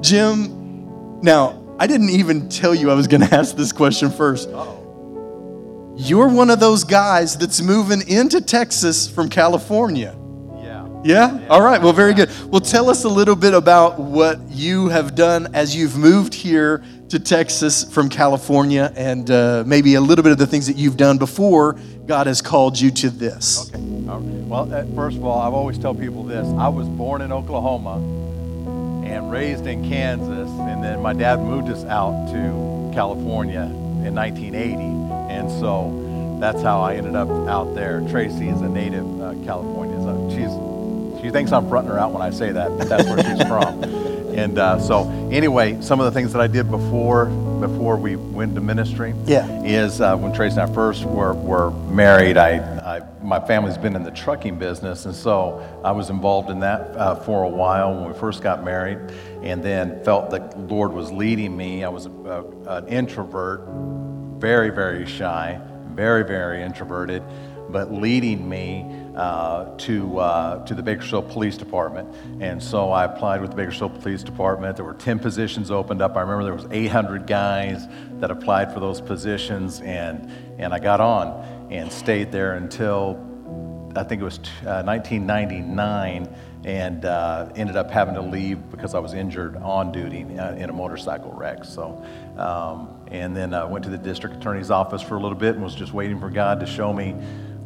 Jim, now, I didn't even tell you I was going to ask this question 1st Oh, You're one of those guys that's moving into Texas from California. yeah. Yeah? All right. Well, very good. Well, tell us a little bit about what you have done as you've moved here to Texas from California and uh, maybe a little bit of the things that you've done before God has called you to this. Okay. All right. Well, first of all, I've always tell people this. I was born in Oklahoma and raised in Kansas, and then my dad moved us out to California in 1980, and so that's how I ended up out there. Tracy is a native uh, California. So she's she thinks I'm fronting her out when I say that, but that's where she's from. And uh, so, anyway, some of the things that I did before before we went to ministry Yeah. is uh, when Trace and I first were, were married, I, I, my family's been in the trucking business, and so I was involved in that uh, for a while when we first got married, and then felt that the Lord was leading me. I was a, a, an introvert, very, very shy, very, very introverted, but leading me uh, to, uh, to the Bakersfield Police Department. And so I applied with the Bakersfield Police Department. There were 10 positions opened up. I remember there was 800 guys that applied for those positions, and, and I got on and stayed there until I think it was uh, 1999, and uh, ended up having to leave because I was injured on duty uh, in a motorcycle wreck. So, um, and then I went to the district attorney's office for a little bit and was just waiting for God to show me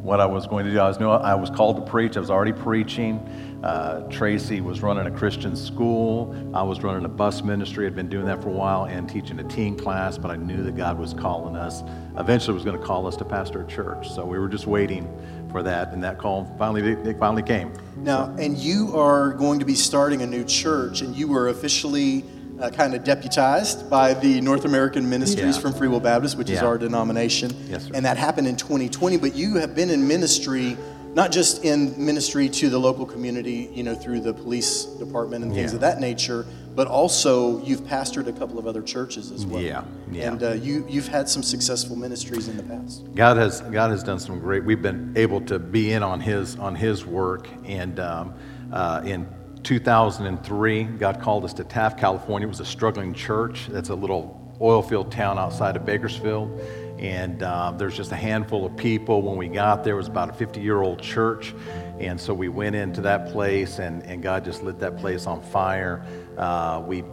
what I was going to do. I was knew I was called to preach. I was already preaching. Uh, Tracy was running a Christian school. I was running a bus ministry. I'd been doing that for a while and teaching a teen class. But I knew that God was calling us. Eventually, was going to call us to pastor a church. So we were just waiting for that, and that call finally it finally came. Now, and you are going to be starting a new church, and you were officially uh, kind of deputized by the North American Ministries Yeah. from Free Will Baptist, which is our denomination. Yes, sir. And that happened in 2020, but you have been in ministry, not just in ministry to the local community, you know, through the police department and things Yeah. of that nature, but also you've pastored a couple of other churches as well. Yeah, yeah. And uh, you, you've had some successful ministries in the past. God has God has done some great. We've been able to be in on His on His work, and um, uh, in 2003, God called us to Taft, California. It was a struggling church. That's a little oil field town outside of Bakersfield, and uh, there's just a handful of people. When we got there, it was about a 50 year old church, and so we went into that place, and, and God just lit that place on fire. Uh, we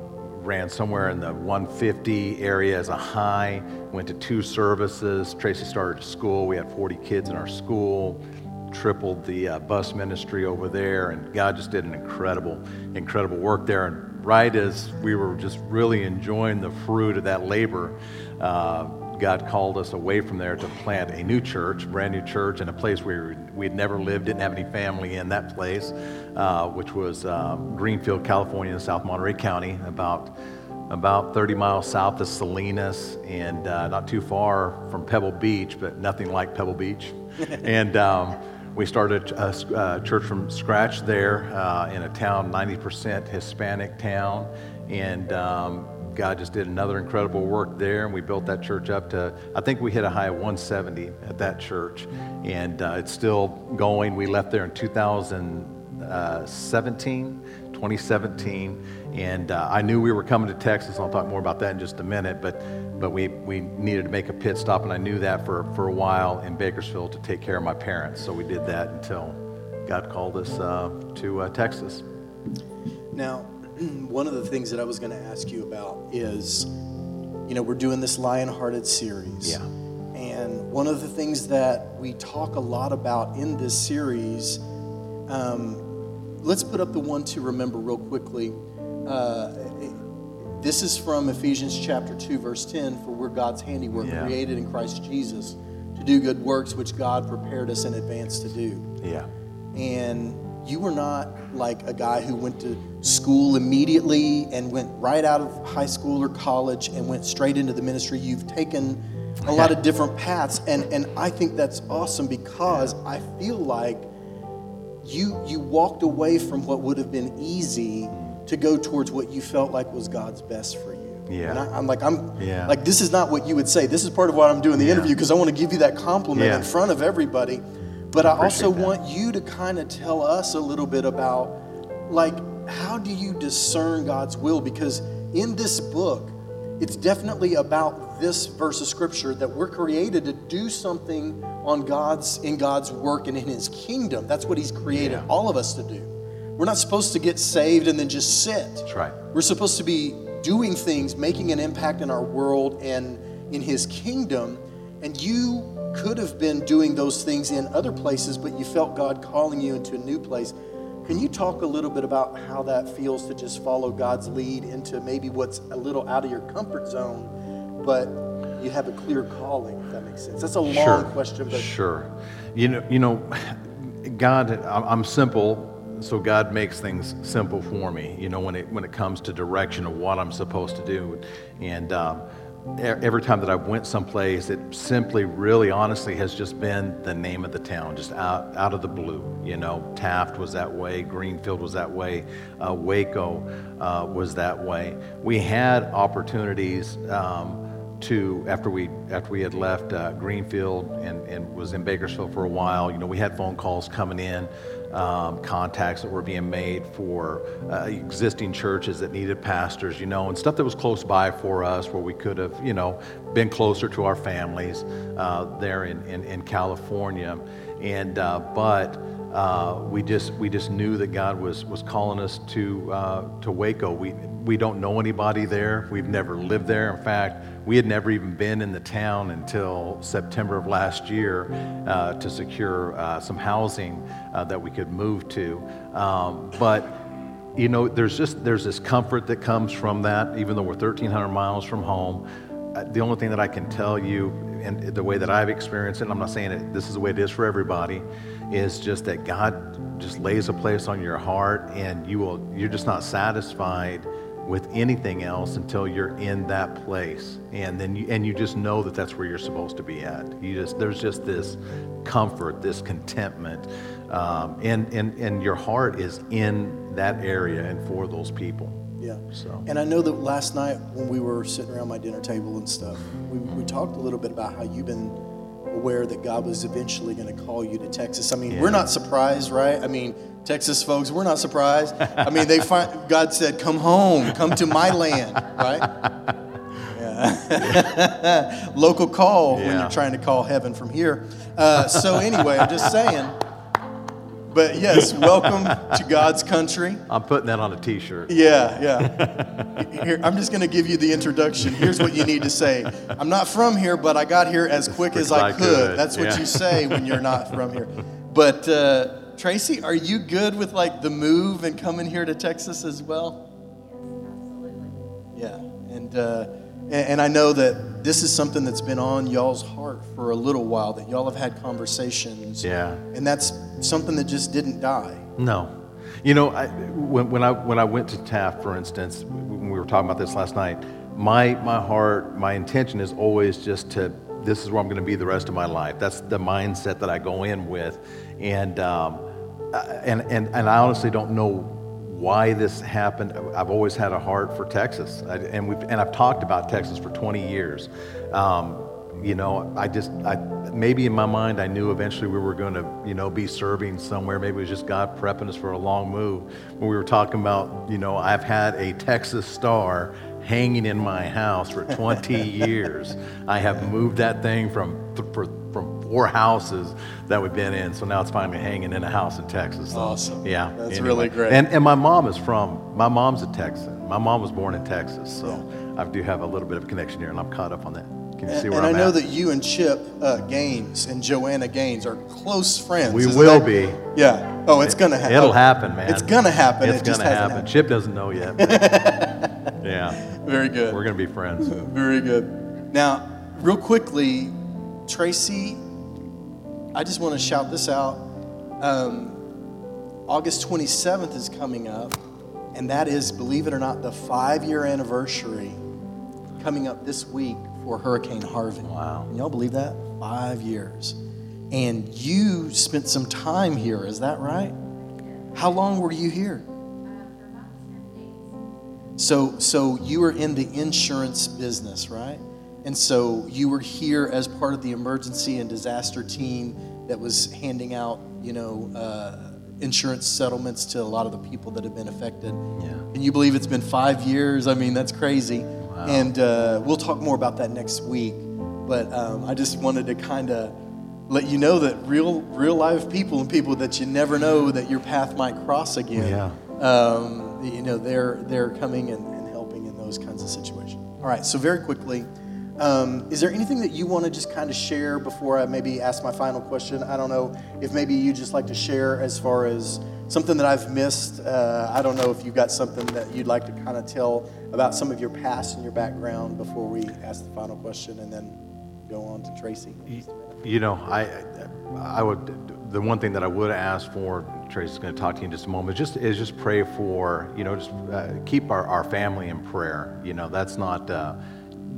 ran somewhere in the 150 area as a high, went to two services. Tracy started school. We had 40 kids in our school, tripled the uh, bus ministry over there, and God just did an incredible, incredible work there. And right as we were just really enjoying the fruit of that labor, uh, God called us away from there to plant a new church, brand new church, in a place where we had never lived, didn't have any family in that place, uh, which was um, Greenfield, California, in South Monterey County, about about 30 miles south of Salinas, and uh, not too far from Pebble Beach, but nothing like Pebble Beach. and um, we started a, uh church from scratch there uh, in a town, 90% Hispanic town, and um, God just did another incredible work there, and we built that church up to, I think we hit a high of 170 at that church, and uh, it's still going. We left there in 2017, 2017, and uh, I knew we were coming to Texas. I'll talk more about that in just a minute, but but we, we needed to make a pit stop, and I knew that for, for a while in Bakersfield to take care of my parents. So we did that until God called us uh, to uh, Texas. Now, one of the things that I was going to ask you about is, you know, we're doing this Lion-Hearted series. Yeah. And one of the things that we talk a lot about in this series, um, let's put up the one to remember real quickly. Uh, this is from Ephesians chapter 2, verse 10 For we're God's handiwork, Yeah. created in Christ Jesus to do good works which God prepared us in advance to do Yeah. and you were not like a guy who went to school immediately and went right out of high school or college and went straight into the ministry. You've taken a lot of different paths, and, and I think that's awesome because I feel like you you walked away from what would have been easy to go towards what you felt like was God's best for you. Yeah. And I, I'm like I'm Yeah. like this is not what you would say. This is part of why I'm doing the Yeah. interview because I want to give you that compliment Yeah. in front of everybody. But I also that. want you to kind of tell us a little bit about like how do you discern God's will? Because in this book, it's definitely about this verse of scripture that we're created to do something on God's in God's work and in his kingdom. That's what he's created all of us to do. We're not supposed to get saved and then just sit. That's right. We're supposed to be doing things, making an impact in our world and in his kingdom. And you could have been doing those things in other places, but you felt God calling you into a new place. Can you talk a little bit about how that feels to just follow God's lead into maybe what's a little out of your comfort zone, but you have a clear calling, if that makes sense? That's a long Sure. question, but Sure. You know, you know, God, I'm I'm simple, so God makes things simple for me. You know, when it when it comes to direction of what I'm supposed to do, and um, every time that I went someplace, it simply, really, honestly, has just been the name of the town, just out out of the blue. You know, Taft was that way, Greenfield was that way, uh, Waco uh, was that way. We had opportunities. Um, to after we after we had left uh, Greenfield and, and was in Bakersfield for a while. You know, we had phone calls coming in, um, contacts that were being made for uh, existing churches that needed pastors. You know, and stuff that was close by for us, where we could have you know been closer to our families uh, there in, in in California, and uh, but. Uh, we just we just knew that God was was calling us to uh, to Waco. We we don't know anybody there. We've never lived there. In fact, we had never even been in the town until September of last year uh, to secure uh, some housing uh, that we could move to. Um, but you know, there's just there's this comfort that comes from that, even though we're 1,300 miles from home. The only thing that I can tell you, and the way that I've experienced it, and I'm not saying it, this is the way it is for everybody, is just that God just lays a place on your heart, and you will you're just not satisfied with anything else until you're in that place, and then you and you just know that that's where you're supposed to be at. You just there's just this comfort, this contentment, um, and and and your heart is in that area and for those people. Yeah. So. And I know that last night when we were sitting around my dinner table and stuff, we, we talked a little bit about how you've been aware that God was eventually going to call you to Texas. I mean, Yeah. we're not surprised, right? I mean, Texas folks, we're not surprised. I mean, they find God said, "Come home, come to my land," right? Yeah. Local call when you're trying to call heaven from here. Uh, so anyway, I'm just saying. But yes, welcome to God's country. I'm putting that on a T-shirt. Yeah, yeah. Here, I'm just going to give you the introduction. Here's what you need to say. I'm not from here, but I got here as quick as I could. That's what yeah. you say when you're not from here. But uh, Tracy, are you good with like the move and coming here to Texas as well? Yes, absolutely. Yeah, and uh, and, and I know that this is something that's been on y'all's heart for a little while. That y'all have had conversations. Yeah. and that's something that just didn't die. No. You know, I, when, when, I, when I went to Taft, for instance, when we were talking about this last night, my, my heart, my intention is always just to, this is where I'm going to be the rest of my life. That's the mindset that I go in with. And, um, and, and, and I honestly don't know why this happened. I've always had a heart for Texas. I, and, we've, and I've talked about Texas for 20 years. Um, you know, I just, I, maybe in my mind, I knew eventually we were going to, you know, be serving somewhere. Maybe it was just God prepping us for a long move. When we were talking about, you know, I've had a Texas star hanging in my house for 20 years. I have moved that thing from, for, from four houses that we've been in. So now it's finally hanging in a house in Texas. So, Awesome. Yeah. That's really great. And, and my mom is from, my mom's a Texan. My mom was born in Texas. So I do have a little bit of a connection here and I'm caught up on that. Can you see And, where and I I'm know at? that you and Chip uh, Gaines and Joanna Gaines are close friends. We Isn't will that- be. Yeah. Oh, it's gonna happen. It'll happen, man. It's gonna happen. It's it gonna happen. happened. Chip doesn't know yet. yeah, Very good. we're gonna be friends. Very good. Now, real quickly, Tracy, I just want to shout this out. Um, August 27th is coming up, and that is, believe it or not, the five year anniversary coming up this week for Hurricane Harvey. Wow. Can y'all believe that? Five years. And you spent some time here, is that right? How long were you here? So, so you were in the insurance business, right? And so you were here as part of the emergency and disaster team that was handing out, you know, uh, insurance settlements to a lot of the people that have been affected. Yeah. Can you believe it's been five years? I mean, that's crazy. Wow. And uh, we'll talk more about that next week. But um, I just wanted to kind of let you know that real, real live people and people that you never know that your path might cross again. Yeah. Um, you know, they're they're coming and, and helping in those kinds of situations. All right. So very quickly, um, is there anything that you want to just kind of share before I maybe ask my final question? I don't know if maybe you just like to share as far as something that I've missed. Uh, I don't know if you've got something that you'd like to kind of tell about some of your past and your background before we ask the final question and then go on to Tracy. You know, I, I would, the one thing that I would ask for, Tracy's going to talk to you in just a moment, just is just pray for, you know, just uh, keep our, our family in prayer. You know, that's not, uh,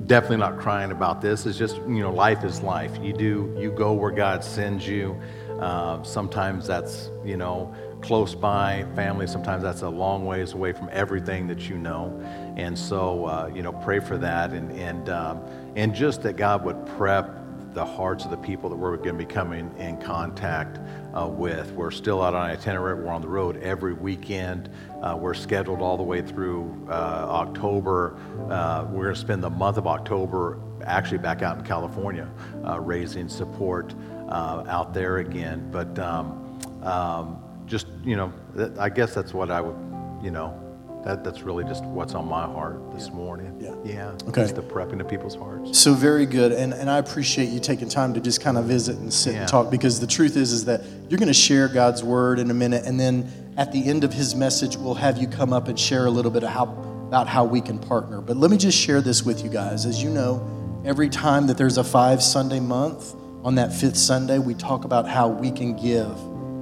definitely not crying about this. It's just, you know, life is life. You do, you go where God sends you. Uh, sometimes that's, you know, close by family. Sometimes that's a long ways away from everything that you know. And so, uh, you know, pray for that and, and, um, and just that God would prep the hearts of the people that we're going to be coming in contact uh, with. We're still out on itinerary. We're on the road every weekend. Uh, we're scheduled all the way through uh, October. Uh, we're going to spend the month of October actually back out in California, uh, raising support uh, out there again. But um, um, just you know, I guess that's what I would, you know, that, that's really just what's on my heart this morning. Yeah. Yeah. Okay. Just the prepping of people's hearts. So very good, and, and I appreciate you taking time to just kind of visit and sit Yeah. and talk because the truth is is that you're going to share God's word in a minute, and then at the end of His message, we'll have you come up and share a little bit of how about how we can partner. But let me just share this with you guys. As you know, every time that there's a five Sunday month, on that fifth Sunday, we talk about how we can give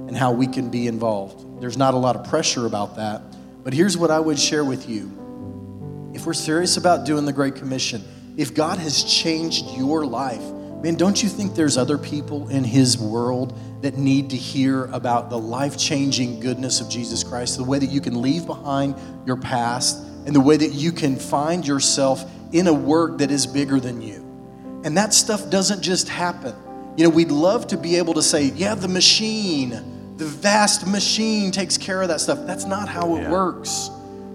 and how we can be involved. There's not a lot of pressure about that, but here's what I would share with you if we're serious about doing the Great Commission, if God has changed your life, man, don't you think there's other people in His world that need to hear about the life changing goodness of Jesus Christ, the way that you can leave behind your past, and the way that you can find yourself in a work that is bigger than you? And that stuff doesn't just happen. You know, we'd love to be able to say, yeah, the machine, the vast machine takes care of that stuff. That's not how it Yeah. works.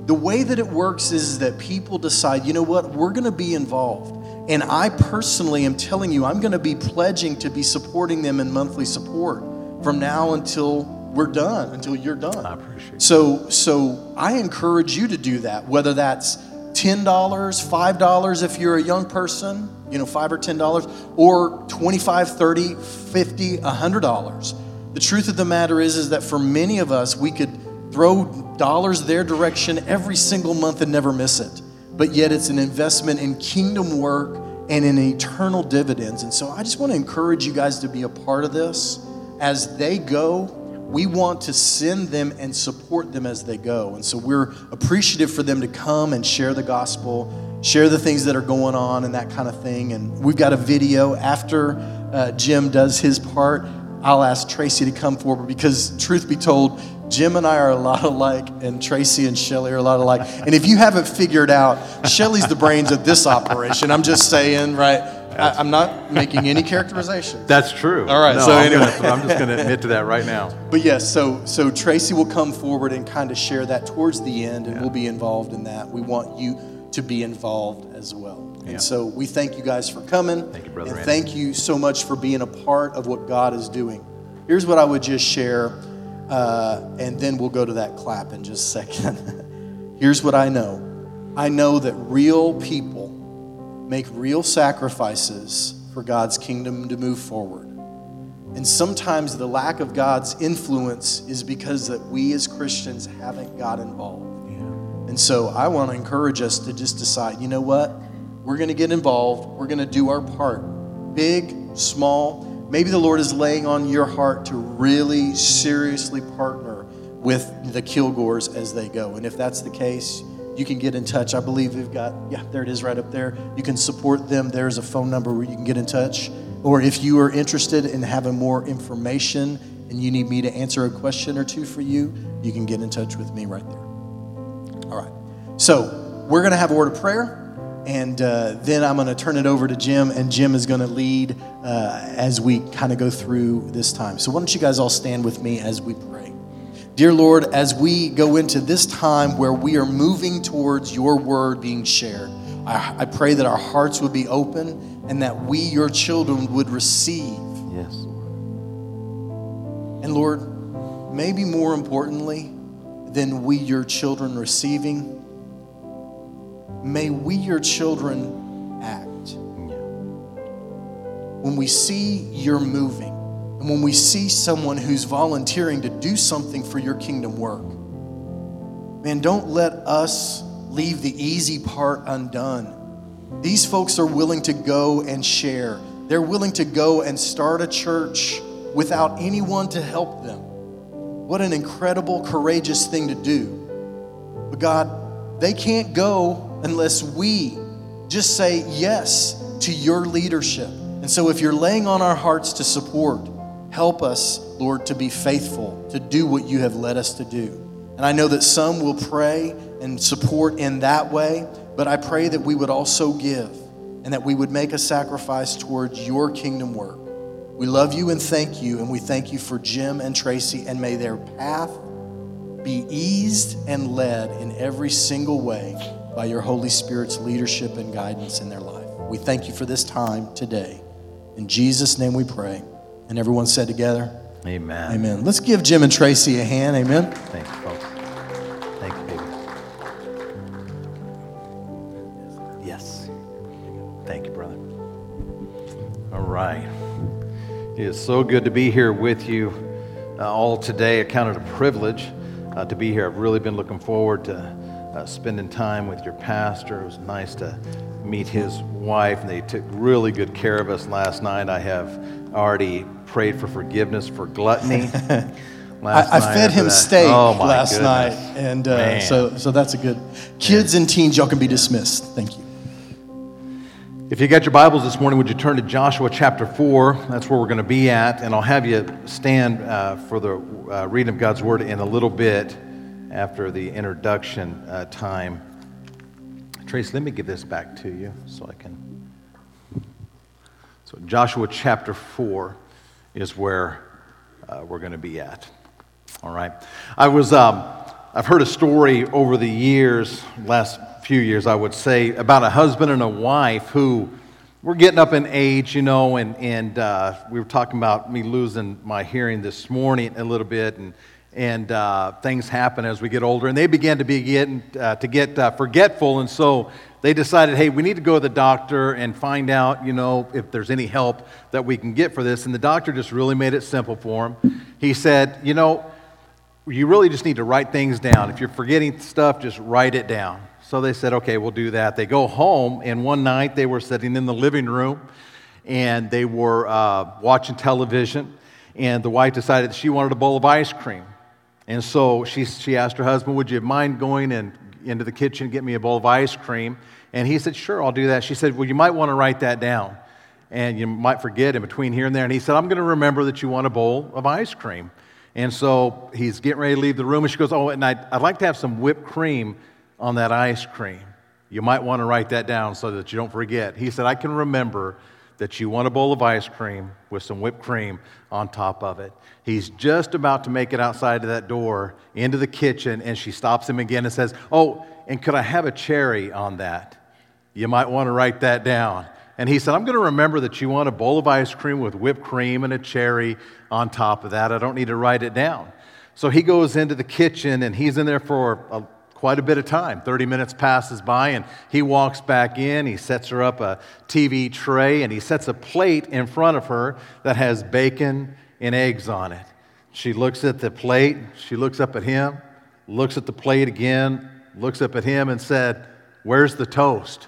The way that it works is that people decide, you know what, we're going to be involved. And I personally am telling you, I'm going to be pledging to be supporting them in monthly support from now until we're done, until you're done. I appreciate it. So, so I encourage you to do that, whether that's $10, $5 if you're a young person, you know, 5 or $10, or 25, 30, 50, $100. The truth of the matter is, is that for many of us, we could throw dollars their direction every single month and never miss it. But yet it's an investment in kingdom work and in eternal dividends. And so I just want to encourage you guys to be a part of this. As they go, we want to send them and support them as they go. And so we're appreciative for them to come and share the gospel, share the things that are going on and that kind of thing. And we've got a video after uh, Jim does his part. I'll ask Tracy to come forward because, truth be told, Jim and I are a lot alike, and Tracy and Shelly are a lot alike. And if you haven't figured out, Shelly's the brains of this operation. I'm just saying, right? I, I'm not making any characterization. That's true. All right, No, so I'm, anyway. gonna, I'm just going to admit to that right now. But yes, so so Tracy will come forward and kind of share that towards the end, and we'll be involved in that. We want you to be involved as well. Yeah. And so we thank you guys for coming. Thank you, Brother And Randy. thank you so much for being a part of what God is doing. Here's what I would just share, uh, and then we'll go to that clap in just a second. Here's what I know I know that real people make real sacrifices for God's kingdom to move forward. And sometimes the lack of God's influence is because that we as Christians haven't got involved. And so I want to encourage us to just decide, you know what? We're going to get involved. We're going to do our part. Big, small. Maybe the Lord is laying on your heart to really seriously partner with the Kilgores as they go. And if that's the case, you can get in touch. I believe we've got, yeah, there it is right up there. You can support them. There's a phone number where you can get in touch. Or if you are interested in having more information and you need me to answer a question or two for you, you can get in touch with me right there. All right. So we're going to have a word of prayer. And uh, then I'm going to turn it over to Jim, and Jim is going to lead uh, as we kind of go through this time. So, why don't you guys all stand with me as we pray? Dear Lord, as we go into this time where we are moving towards your word being shared, I, I pray that our hearts would be open and that we, your children, would receive. Yes. And Lord, maybe more importantly than we, your children, receiving, may we, your children, act. When we see you're moving, and when we see someone who's volunteering to do something for your kingdom work, man, don't let us leave the easy part undone. These folks are willing to go and share. They're willing to go and start a church without anyone to help them. What an incredible, courageous thing to do. But God, they can't go unless we just say yes to your leadership. And so if you're laying on our hearts to support, Help us, Lord, to be faithful, to do what you have led us to do. And I know that some will pray and support in that way, but I pray that we would also give and that we would make a sacrifice towards your kingdom work. We love you and thank you, and we thank you for Jim and Tracy, and may their path be eased and led in every single way by your Holy Spirit's leadership and guidance in their life. We thank you for this time today. In Jesus' name we pray. And everyone said together, Amen. Amen. Let's give Jim and Tracy a hand. Amen. Thanks, folks. Thank you, baby. Yes. Thank you, brother. All right. It is so good to be here with you uh, all today. I count it a privilege uh, to be here. I've really been looking forward to uh, spending time with your pastor. It was nice to meet his wife, and they took really good care of us last night. I have already prayed for forgiveness for gluttony. Last I, I fed him steak oh, last goodness. night, and uh, so so that's a good. Kids and teens, y'all can be dismissed. Thank you. If you got your Bibles this morning, would you turn to Joshua chapter 4? That's where we're going to be at. And I'll have you stand uh, for the uh, reading of God's Word in a little bit after the introduction uh, time. Trace, let me give this back to you so I can. So, Joshua chapter 4 is where uh, we're going to be at. All right. I was, um, I've heard a story over the years, last few years, I would say, about a husband and a wife who were getting up in age, you know, and, and uh, we were talking about me losing my hearing this morning a little bit, and, and uh, things happen as we get older, and they began to be getting, uh, to get uh, forgetful, and so they decided, hey, we need to go to the doctor and find out, you know, if there's any help that we can get for this. And the doctor just really made it simple for him. He said, you know, you really just need to write things down. If you're forgetting stuff, just write it down. So they said, okay, we'll do that. They go home, and one night they were sitting in the living room and they were uh, watching television, and the wife decided she wanted a bowl of ice cream. And so she, she asked her husband, Would you mind going and into the kitchen, and get me a bowl of ice cream. And he said, Sure, I'll do that. She said, Well, you might want to write that down. And you might forget in between here and there. And he said, I'm going to remember that you want a bowl of ice cream. And so he's getting ready to leave the room. And she goes, Oh, and I'd, I'd like to have some whipped cream on that ice cream. You might want to write that down so that you don't forget. He said, I can remember that you want a bowl of ice cream with some whipped cream on top of it. He's just about to make it outside of that door into the kitchen, and she stops him again and says, Oh, and could I have a cherry on that? You might want to write that down. And he said, I'm going to remember that you want a bowl of ice cream with whipped cream and a cherry on top of that. I don't need to write it down. So he goes into the kitchen and he's in there for a quite a bit of time. 30 minutes passes by, and he walks back in. He sets her up a TV tray, and he sets a plate in front of her that has bacon and eggs on it. She looks at the plate, she looks up at him, looks at the plate again, looks up at him, and said, Where's the toast?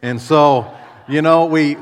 And so, you know, we,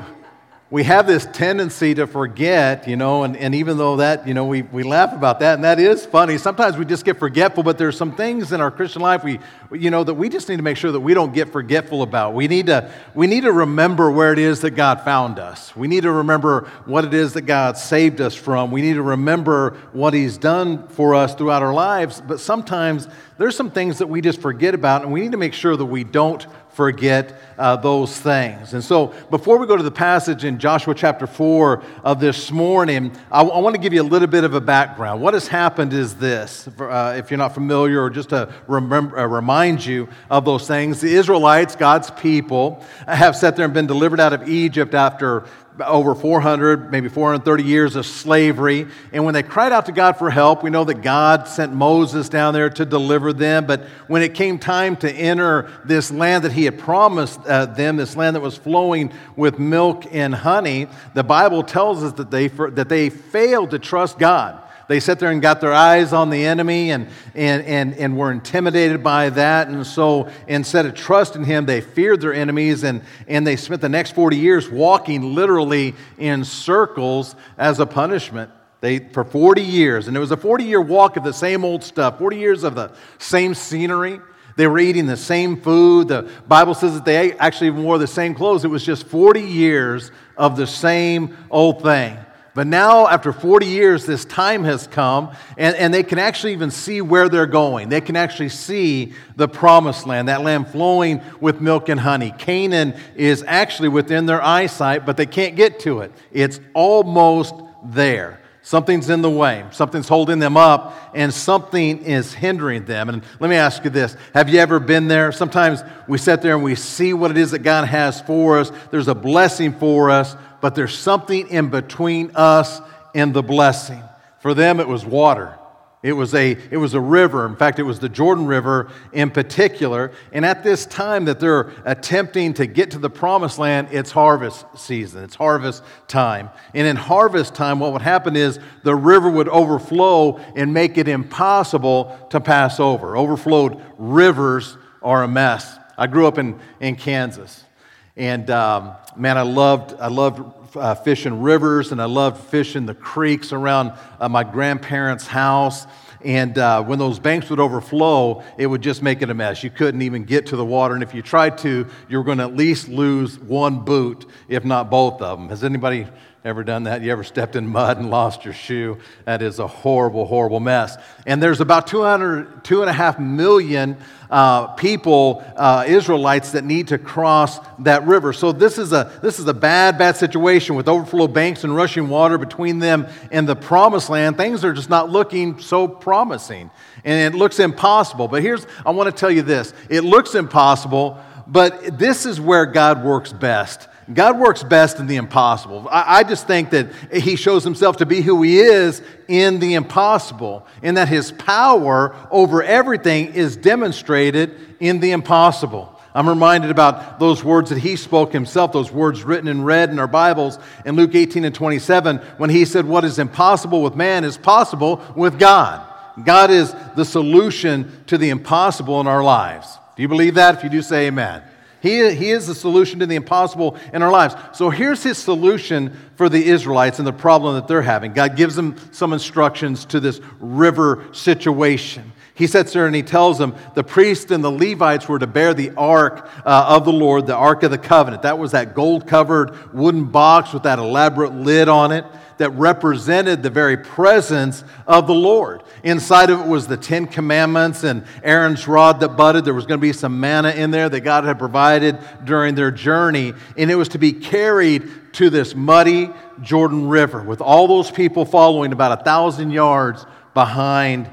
we have this tendency to forget, you know, and, and even though that, you know, we, we laugh about that, and that is funny. Sometimes we just get forgetful, but there's some things in our Christian life we, you know, that we just need to make sure that we don't get forgetful about. We need to, we need to remember where it is that God found us. We need to remember what it is that God saved us from. We need to remember what He's done for us throughout our lives, but sometimes there's some things that we just forget about, and we need to make sure that we don't forget uh, those things. And so, before we go to the passage in Joshua chapter 4 of this morning, I, I want to give you a little bit of a background. What has happened is this, uh, if you're not familiar, or just to remember, uh, remind you of those things. The Israelites, God's people, have sat there and been delivered out of Egypt after over 400, maybe 430 years of slavery. And when they cried out to God for help, we know that God sent Moses down there to deliver them. But when it came time to enter this land that He had promised uh, them, this land that was flowing with milk and honey, the Bible tells us that they, that they failed to trust God. They sat there and got their eyes on the enemy and, and, and, and were intimidated by that. And so instead of trusting him, they feared their enemies and, and they spent the next 40 years walking literally in circles as a punishment. They, for 40 years, and it was a 40 year walk of the same old stuff, 40 years of the same scenery. They were eating the same food. The Bible says that they actually wore the same clothes. It was just 40 years of the same old thing. But now, after 40 years, this time has come, and, and they can actually even see where they're going. They can actually see the promised land, that land flowing with milk and honey. Canaan is actually within their eyesight, but they can't get to it. It's almost there. Something's in the way, something's holding them up, and something is hindering them. And let me ask you this Have you ever been there? Sometimes we sit there and we see what it is that God has for us. There's a blessing for us, but there's something in between us and the blessing. For them, it was water. It was, a, it was a river. In fact, it was the Jordan River in particular. And at this time that they're attempting to get to the promised land, it's harvest season, it's harvest time. And in harvest time, what would happen is the river would overflow and make it impossible to pass over. Overflowed rivers are a mess. I grew up in, in Kansas. And um, man, I loved, I loved uh, fishing rivers and I loved fishing the creeks around uh, my grandparents' house. And uh, when those banks would overflow, it would just make it a mess. You couldn't even get to the water. And if you tried to, you were going to at least lose one boot, if not both of them. Has anybody Ever done that? You ever stepped in mud and lost your shoe? That is a horrible, horrible mess. And there's about 200, two and a half million uh, people, uh, Israelites, that need to cross that river. So this is, a, this is a bad, bad situation with overflow banks and rushing water between them and the promised land. Things are just not looking so promising. And it looks impossible. But here's, I want to tell you this it looks impossible, but this is where God works best. God works best in the impossible. I, I, just think that He shows Himself to be who He is in the impossible, and that His power over everything is demonstrated in the impossible. I'm reminded about those words that He spoke Himself, those words written in red in our Bibles in Luke 18 and 27, when He said, What is impossible with man is possible with God. God is the solution to the impossible in our lives. Do you believe that? If you do, say amen. He, he is the solution to the impossible in our lives. So here's his solution for the Israelites and the problem that they're having. God gives them some instructions to this river situation. He sits there and he tells them the priests and the Levites were to bear the ark uh, of the Lord, the ark of the covenant. That was that gold covered wooden box with that elaborate lid on it that represented the very presence of the Lord. Inside of it was the Ten Commandments and Aaron's rod that budded. There was going to be some manna in there that God had provided during their journey, and it was to be carried to this muddy Jordan River with all those people following about a thousand yards behind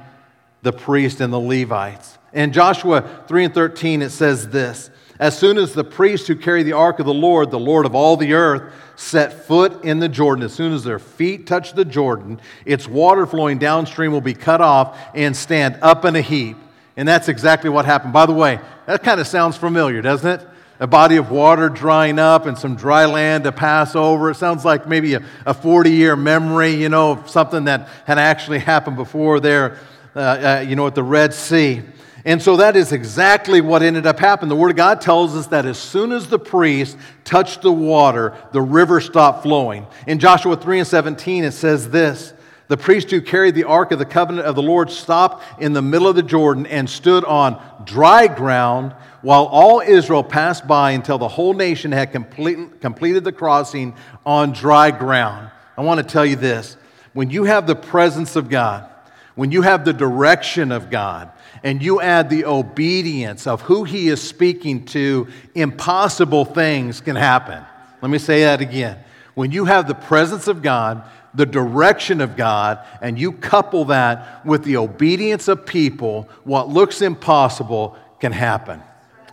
the priest and the Levites. In Joshua 3 and 13, it says this As soon as the priests who carry the ark of the Lord, the Lord of all the earth, set foot in the Jordan, as soon as their feet touch the Jordan, its water flowing downstream will be cut off and stand up in a heap. And that's exactly what happened. By the way, that kind of sounds familiar, doesn't it? A body of water drying up and some dry land to pass over. It sounds like maybe a, a 40 year memory, you know, of something that had actually happened before there, uh, uh, you know, at the Red Sea. And so that is exactly what ended up happening. The Word of God tells us that as soon as the priest touched the water, the river stopped flowing. In Joshua 3 and 17, it says this The priest who carried the ark of the covenant of the Lord stopped in the middle of the Jordan and stood on dry ground while all Israel passed by until the whole nation had complete, completed the crossing on dry ground. I want to tell you this when you have the presence of God, when you have the direction of God, and you add the obedience of who He is speaking to, impossible things can happen. Let me say that again. When you have the presence of God, the direction of God, and you couple that with the obedience of people, what looks impossible can happen.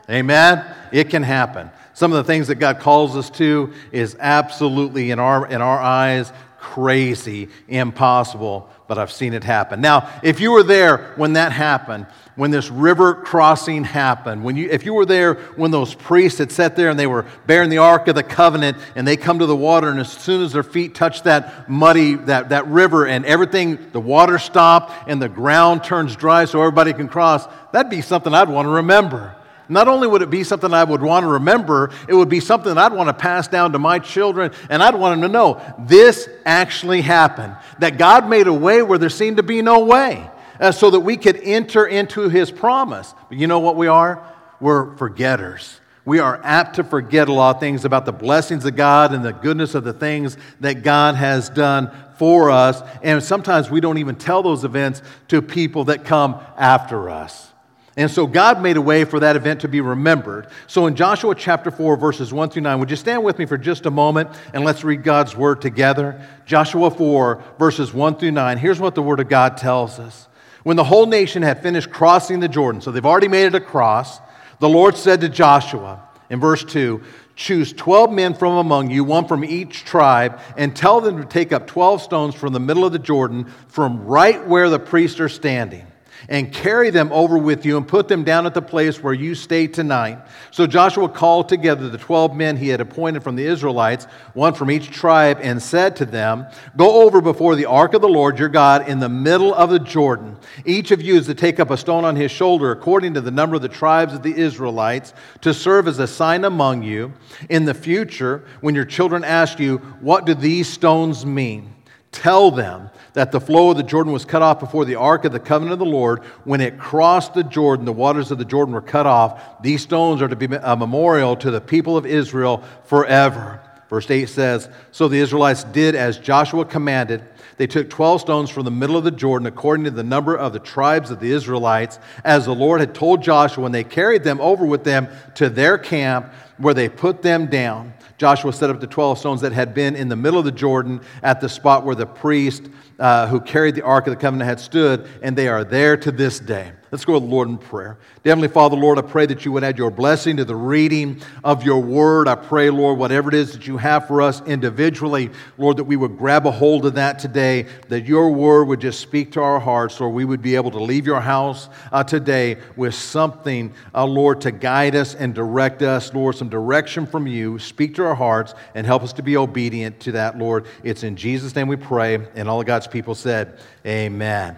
Amen? It can happen. Some of the things that God calls us to is absolutely, in our, in our eyes, crazy, impossible, but I've seen it happen. Now, if you were there when that happened, when this river crossing happened, when you, if you were there when those priests had sat there and they were bearing the Ark of the Covenant and they come to the water, and as soon as their feet touch that muddy, that, that river, and everything, the water stopped and the ground turns dry so everybody can cross, that'd be something I'd want to remember. Not only would it be something I would want to remember, it would be something that I'd want to pass down to my children, and I'd want them to know this actually happened. That God made a way where there seemed to be no way, uh, so that we could enter into His promise. But you know what we are? We're forgetters. We are apt to forget a lot of things about the blessings of God and the goodness of the things that God has done for us. And sometimes we don't even tell those events to people that come after us. And so God made a way for that event to be remembered. So in Joshua chapter 4, verses 1 through 9, would you stand with me for just a moment and let's read God's word together? Joshua 4, verses 1 through 9. Here's what the word of God tells us. When the whole nation had finished crossing the Jordan, so they've already made it across, the Lord said to Joshua in verse 2 Choose 12 men from among you, one from each tribe, and tell them to take up 12 stones from the middle of the Jordan, from right where the priests are standing and carry them over with you and put them down at the place where you stay tonight. So Joshua called together the 12 men he had appointed from the Israelites, one from each tribe, and said to them, Go over before the ark of the Lord your God in the middle of the Jordan. Each of you is to take up a stone on his shoulder according to the number of the tribes of the Israelites to serve as a sign among you. In the future, when your children ask you, What do these stones mean? Tell them that the flow of the Jordan was cut off before the ark of the covenant of the Lord. When it crossed the Jordan, the waters of the Jordan were cut off. These stones are to be a memorial to the people of Israel forever. Verse 8 says So the Israelites did as Joshua commanded. They took 12 stones from the middle of the Jordan, according to the number of the tribes of the Israelites, as the Lord had told Joshua, and they carried them over with them to their camp, where they put them down. Joshua set up the 12 stones that had been in the middle of the Jordan at the spot where the priest uh, who carried the Ark of the Covenant had stood, and they are there to this day. Let's go to the Lord in prayer. Heavenly Father, Lord, I pray that you would add your blessing to the reading of your word. I pray, Lord, whatever it is that you have for us individually, Lord, that we would grab a hold of that today, that your word would just speak to our hearts, or we would be able to leave your house uh, today with something, uh, Lord, to guide us and direct us, Lord, some direction from you. Speak to our hearts and help us to be obedient to that, Lord. It's in Jesus' name we pray. And all of God's people said, Amen.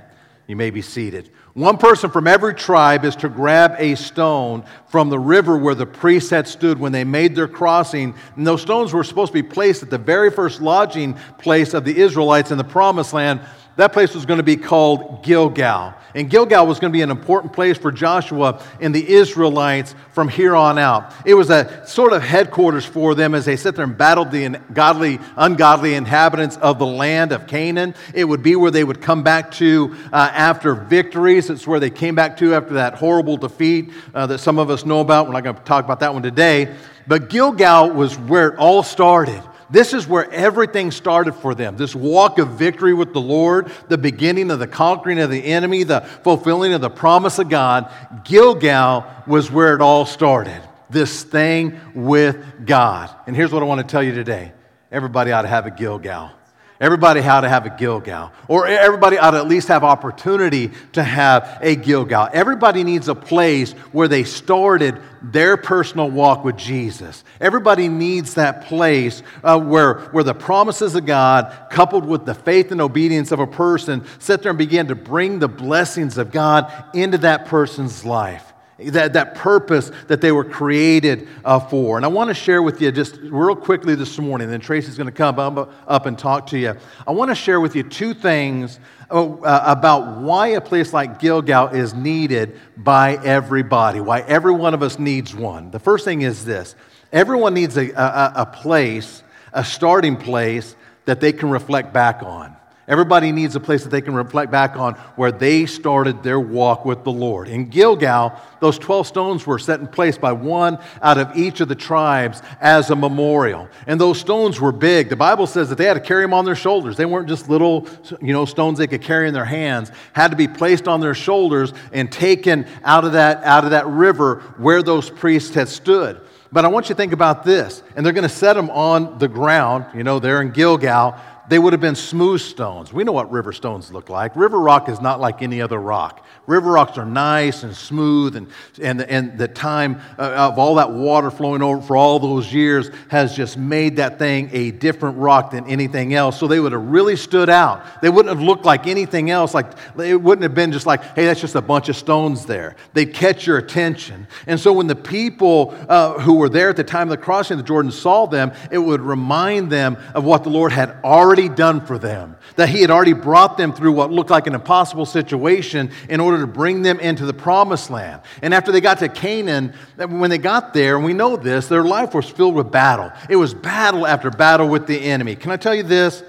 You may be seated. One person from every tribe is to grab a stone from the river where the priests had stood when they made their crossing. And those stones were supposed to be placed at the very first lodging place of the Israelites in the promised land that place was going to be called Gilgal. And Gilgal was going to be an important place for Joshua and the Israelites from here on out. It was a sort of headquarters for them as they sat there and battled the godly, ungodly inhabitants of the land of Canaan. It would be where they would come back to uh, after victories. It's where they came back to after that horrible defeat uh, that some of us know about. We're not going to talk about that one today. But Gilgal was where it all started. This is where everything started for them. This walk of victory with the Lord, the beginning of the conquering of the enemy, the fulfilling of the promise of God. Gilgal was where it all started. This thing with God. And here's what I want to tell you today everybody ought to have a Gilgal. Everybody ought to have a Gilgal, or everybody ought to at least have opportunity to have a Gilgal. Everybody needs a place where they started their personal walk with Jesus. Everybody needs that place uh, where, where the promises of God, coupled with the faith and obedience of a person, sit there and begin to bring the blessings of God into that person's life that, that purpose that they were created uh, for. And I want to share with you just real quickly this morning, then Tracy's going to come up, and talk to you. I want to share with you two things uh, uh, about why a place like Gilgal is needed by everybody, why every one of us needs one. The first thing is this everyone needs a, a, a place, a starting place that they can reflect back on. Everybody needs a place that they can reflect back on where they started their walk with the Lord. In Gilgal, those 12 stones were set in place by one out of each of the tribes as a memorial. And those stones were big. The Bible says that they had to carry them on their shoulders. They weren't just little, you know, stones they could carry in their hands. Had to be placed on their shoulders and taken out of that out of that river where those priests had stood. But I want you to think about this. And they're going to set them on the ground, you know, there in Gilgal they would have been smooth stones. We know what river stones look like. River rock is not like any other rock. River rocks are nice and smooth, and, and, and the time uh, of all that water flowing over for all those years has just made that thing a different rock than anything else. So they would have really stood out. They wouldn't have looked like anything else. Like it wouldn't have been just like, hey, that's just a bunch of stones there. They'd catch your attention. And so when the people uh, who were there at the time of the crossing of the Jordan saw them, it would remind them of what the Lord had already done for them. That He had already brought them through what looked like an impossible situation in order to bring them into the promised land. And after they got to Canaan, when they got there, and we know this, their life was filled with battle. It was battle after battle with the enemy. Can I tell you this?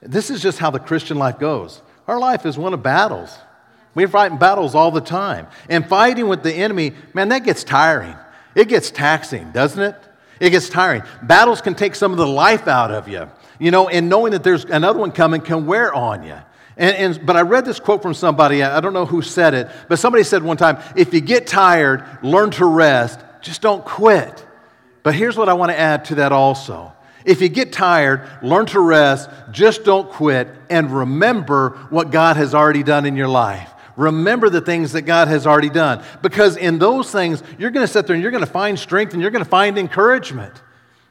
This is just how the Christian life goes. Our life is one of battles. We're fighting battles all the time. And fighting with the enemy, man, that gets tiring. It gets taxing, doesn't it? It gets tiring. Battles can take some of the life out of you, you know, and knowing that there's another one coming can wear on you. And, and, but I read this quote from somebody, I don't know who said it, but somebody said one time if you get tired, learn to rest, just don't quit. But here's what I want to add to that also. If you get tired, learn to rest, just don't quit, and remember what God has already done in your life. Remember the things that God has already done. Because in those things, you're going to sit there and you're going to find strength and you're going to find encouragement.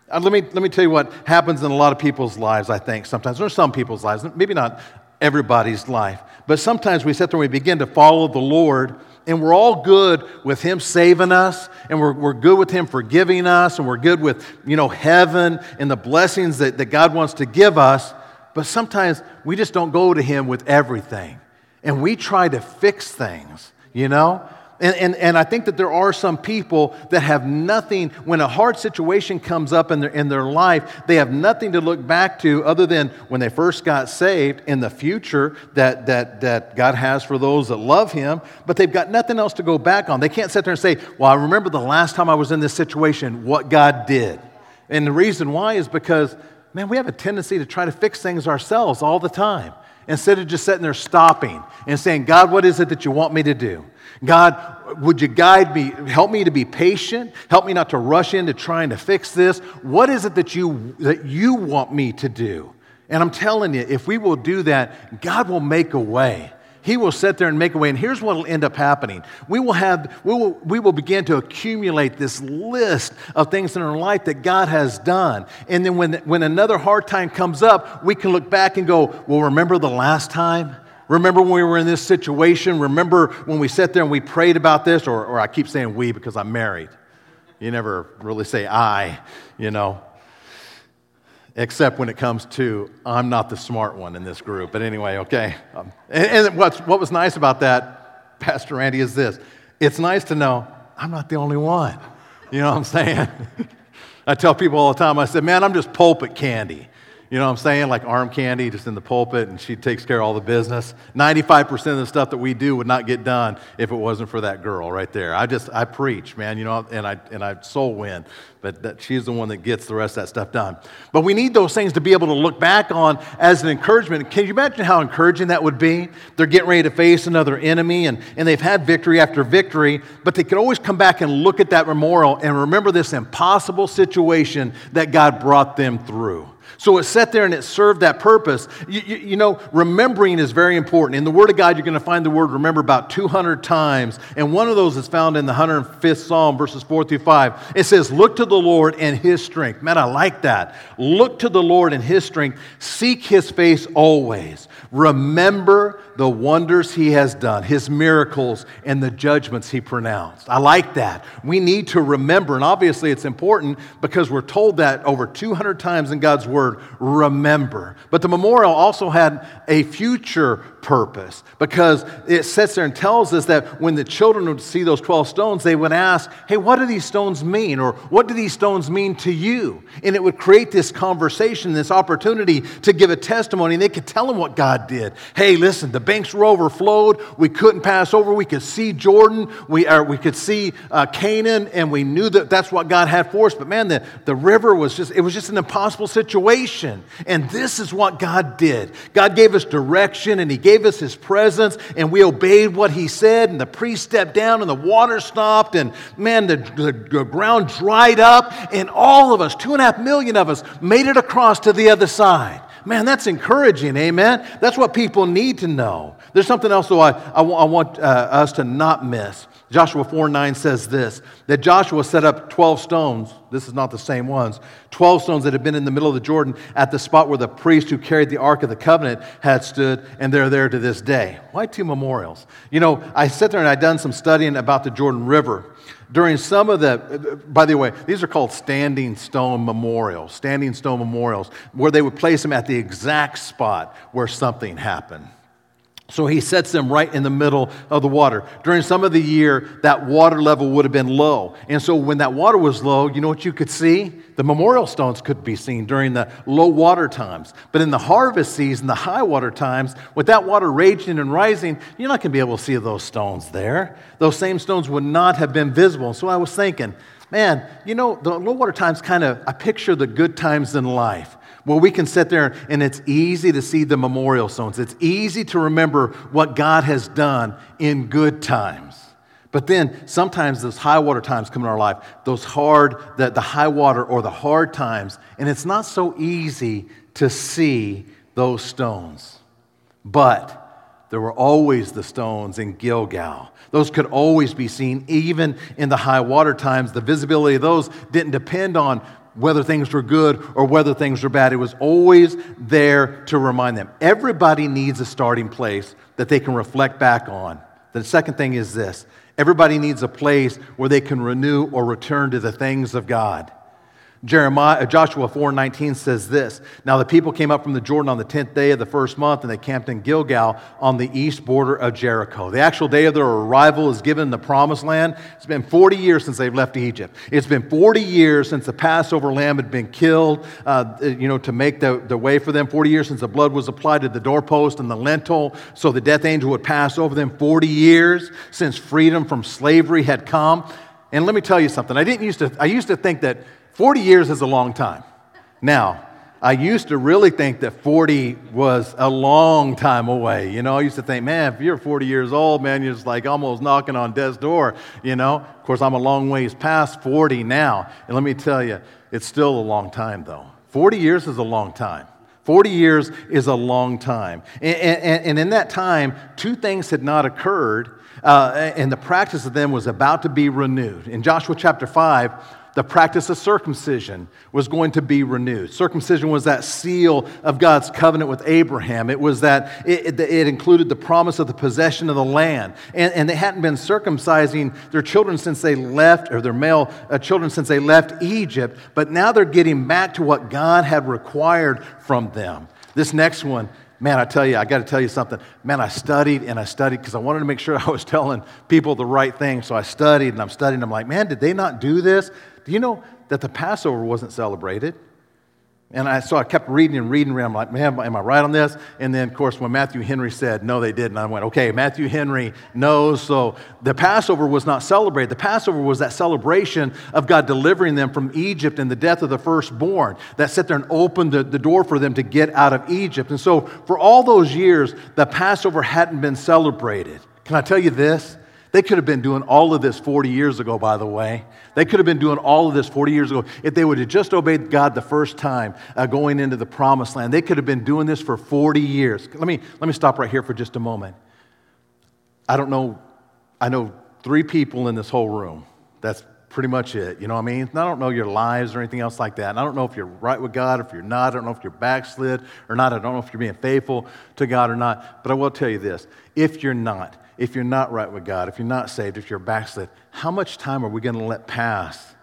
Uh, let, me, let me tell you what happens in a lot of people's lives, I think, sometimes, or some people's lives, maybe not everybody's life. But sometimes we sit there and we begin to follow the Lord, and we're all good with Him saving us, and we're, we're good with Him forgiving us, and we're good with, you know, heaven and the blessings that, that God wants to give us. But sometimes we just don't go to Him with everything, and we try to fix things, you know? And, and, and, I think that there are some people that have nothing, when a hard situation comes up in their, in their life, they have nothing to look back to other than when they first got saved in the future that, that, that God has for those that love Him, but they've got nothing else to go back on. They can't sit there and say, Well, I remember the last time I was in this situation, what God did. And the reason why is because, man, we have a tendency to try to fix things ourselves all the time instead of just sitting there stopping and saying, God, what is it that you want me to do? God, would you guide me? Help me to be patient. Help me not to rush into trying to fix this. What is it that you, that you want me to do? And I'm telling you, if we will do that, God will make a way. He will sit there and make a way. And here's what will end up happening. We will have, we will, we will begin to accumulate this list of things in our life that God has done. And then when, when another hard time comes up, we can look back and go, well, remember the last time? Remember when we were in this situation? Remember when we sat there and we prayed about this? Or, or I keep saying we because I'm married. You never really say I, you know, except when it comes to I'm not the smart one in this group. But anyway, okay. Um, and, and what's, what was nice about that, Pastor Randy, is this it's nice to know I'm not the only one. You know what I'm saying? I tell people all the time, I said, man, I'm just pulpit candy. You know what I'm saying? Like arm candy just in the pulpit, and she takes care of all the business. 95% of the stuff that we do would not get done if it wasn't for that girl right there. I just, I preach, man, you know, and I, and I soul win, but that, she's the one that gets the rest of that stuff done. But we need those things to be able to look back on as an encouragement. Can you imagine how encouraging that would be? They're getting ready to face another enemy, and, and they've had victory after victory, but they could always come back and look at that memorial and remember this impossible situation that God brought them through. So it sat there and it served that purpose. You, you, you, know, remembering is very important. In the Word of God, you're going to find the word remember about 200 times. And one of those is found in the 105th Psalm, verses 4 through 5. It says, Look to the Lord and His strength. Man, I like that. Look to the Lord and His strength. Seek His face always. Remember the wonders He has done, His miracles, and the judgments He pronounced. I like that. We need to remember. And obviously, it's important because we're told that over 200 times in God's Word remember. But the memorial also had a future purpose because it sits there and tells us that when the children would see those 12 stones, they would ask, Hey, what do these stones mean? Or what do these stones mean to you? And it would create this conversation, this opportunity to give a testimony. And they could tell them what God did. Hey, listen, the banks were overflowed. We couldn't pass over. We could see Jordan. We, or we could see uh, Canaan. And we knew that that's what God had for us. But man, the, the river was just, it was just an impossible situation. And this is what God did. God gave us direction and He gave gave us his presence and we obeyed what he said and the priest stepped down and the water stopped and man the, the, the ground dried up and all of us two and a half million of us made it across to the other side man that's encouraging amen that's what people need to know there's something else though i, I, I want uh, us to not miss Joshua 4 9 says this that Joshua set up 12 stones. This is not the same ones. 12 stones that had been in the middle of the Jordan at the spot where the priest who carried the Ark of the Covenant had stood, and they're there to this day. Why two memorials? You know, I sat there and I'd done some studying about the Jordan River. During some of the, by the way, these are called standing stone memorials, standing stone memorials, where they would place them at the exact spot where something happened. So he sets them right in the middle of the water. During some of the year, that water level would have been low. And so when that water was low, you know what you could see? The memorial stones could be seen during the low water times. But in the harvest season, the high water times, with that water raging and rising, you're not going to be able to see those stones there. Those same stones would not have been visible. So I was thinking, man, you know, the low water times kind of, I picture the good times in life. Well, we can sit there and it's easy to see the memorial stones. It's easy to remember what God has done in good times. But then sometimes those high water times come in our life, those hard, the, the high water or the hard times, and it's not so easy to see those stones. But there were always the stones in Gilgal. Those could always be seen, even in the high water times. The visibility of those didn't depend on whether things were good or whether things were bad. It was always there to remind them. Everybody needs a starting place that they can reflect back on. The second thing is this everybody needs a place where they can renew or return to the things of God. Jeremiah, uh, Joshua 4:19 says this. Now the people came up from the Jordan on the 10th day of the first month and they camped in Gilgal on the east border of Jericho. The actual day of their arrival is given in the promised land. It's been 40 years since they've left Egypt. It's been 40 years since the Passover lamb had been killed, uh, you know, to make the, the way for them. 40 years since the blood was applied to the doorpost and the lintel so the death angel would pass over them. 40 years since freedom from slavery had come. And let me tell you something. I didn't used to I used to think that 40 years is a long time. Now, I used to really think that 40 was a long time away. You know, I used to think, man, if you're 40 years old, man, you're just like almost knocking on death's door. You know, of course, I'm a long ways past 40 now. And let me tell you, it's still a long time, though. 40 years is a long time. 40 years is a long time. And, and, and in that time, two things had not occurred, uh, and the practice of them was about to be renewed. In Joshua chapter 5, the practice of circumcision was going to be renewed. Circumcision was that seal of God's covenant with Abraham. It was that it, it, included the promise of the possession of the land. And, and, they hadn't been circumcising their children since they left, or their male uh, children since they left Egypt, but now they're getting back to what God had required from them. This next one Man, I tell you, I got to tell you something. Man, I studied and I studied because I wanted to make sure I was telling people the right thing. So I studied and I'm studying. I'm like, man, did they not do this? Do you know that the Passover wasn't celebrated? And I, so I kept reading and reading. And I'm like, man, am I right on this? And then, of course, when Matthew Henry said, no, they didn't, I went, okay, Matthew Henry knows. So the Passover was not celebrated. The Passover was that celebration of God delivering them from Egypt and the death of the firstborn that sat there and opened the, the door for them to get out of Egypt. And so for all those years, the Passover hadn't been celebrated. Can I tell you this? They could have been doing all of this 40 years ago, by the way. They could have been doing all of this 40 years ago if they would have just obeyed God the first time uh, going into the promised land. They could have been doing this for 40 years. Let me, let me stop right here for just a moment. I don't know, I know three people in this whole room. That's pretty much it. You know what I mean? I don't know your lives or anything else like that. And I don't know if you're right with God, or if you're not. I don't know if you're backslid or not. I don't know if you're being faithful to God or not. But I will tell you this if you're not, if you're not right with God, if you're not saved, if you're backslid, how much time are we going to let pass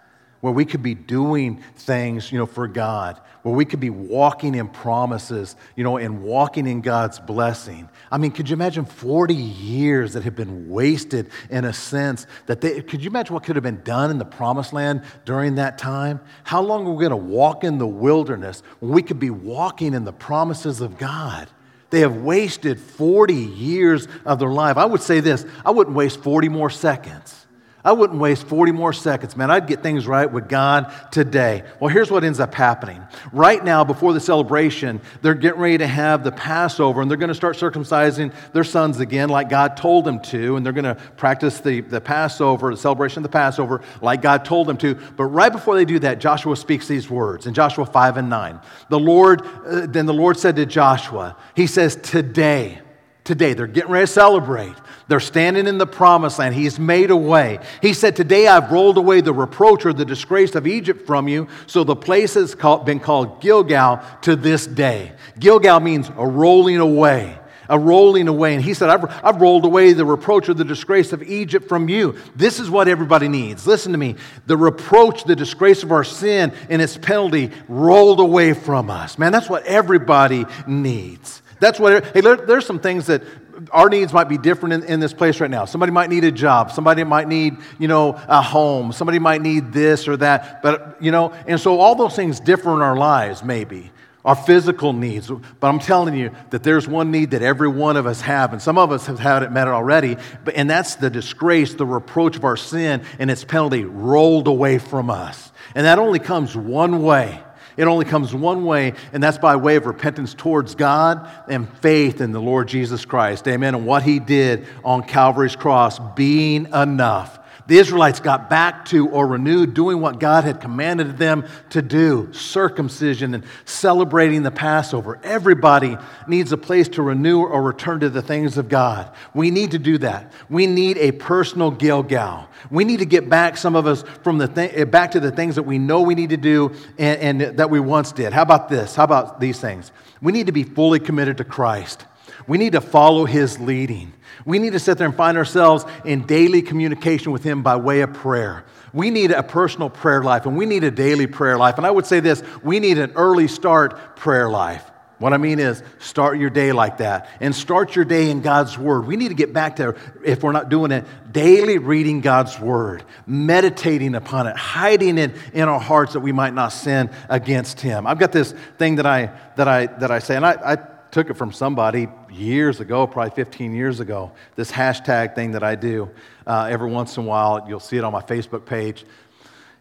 where we could be doing things, you know, for God, where we could be walking in promises, you know, and walking in God's blessing. I mean, could you imagine 40 years that have been wasted in a sense that they, could you imagine what could have been done in the promised land during that time? How long are we going to walk in the wilderness when we could be walking in the promises of God? They have wasted 40 years of their life. I would say this I wouldn't waste 40 more seconds. I wouldn't waste 40 more seconds, man. I'd get things right with God today. Well, here's what ends up happening. Right now, before the celebration, they're getting ready to have the Passover, and they're going to start circumcising their sons again, like God told them to, and they're going to practice the, the Passover, the celebration of the Passover, like God told them to. But right before they do that, Joshua speaks these words in Joshua 5 and 9. The Lord, uh, then the Lord said to Joshua, He says, Today, today, they're getting ready to celebrate. They're standing in the promised land. He's made a way. He said, Today I've rolled away the reproach or the disgrace of Egypt from you. So the place has been called Gilgal to this day. Gilgal means a rolling away. A rolling away. And he said, I've, I've rolled away the reproach or the disgrace of Egypt from you. This is what everybody needs. Listen to me. The reproach, the disgrace of our sin, and its penalty rolled away from us. Man, that's what everybody needs. That's what, hey, there's some things that our needs might be different in, in, this place right now. Somebody might need a job. Somebody might need, you know, a home. Somebody might need this or that. But, you know, and so all those things differ in our lives, maybe. Our physical needs. But I'm telling you that there's one need that every one of us have, and some of us have had it met already, but, and that's the disgrace, the reproach of our sin and its penalty rolled away from us. And that only comes one way it only comes one way, and that's by way of repentance towards God and faith in the Lord Jesus Christ. Amen. And what he did on Calvary's cross being enough. The Israelites got back to or renewed doing what God had commanded them to do circumcision and celebrating the Passover. Everybody needs a place to renew or return to the things of God. We need to do that. We need a personal Gilgal. We need to get back, some of us, from the th- eh, back to the things that we know we need to do and, and that we once did. How about this? How about these things? We need to be fully committed to Christ. We need to follow his leading. We need to sit there and find ourselves in daily communication with Him by way of prayer. We need a personal prayer life and we need a daily prayer life. And I would say this we need an early start prayer life. What I mean is, start your day like that and start your day in God's Word. We need to get back to, if we're not doing it, daily reading God's Word, meditating upon it, hiding it in our hearts that we might not sin against Him. I've got this thing that I, that I, that I say, and I, I took it from somebody years ago, probably 15 years ago, this hashtag thing that I do. Uh, every once in a while, you'll see it on my Facebook page,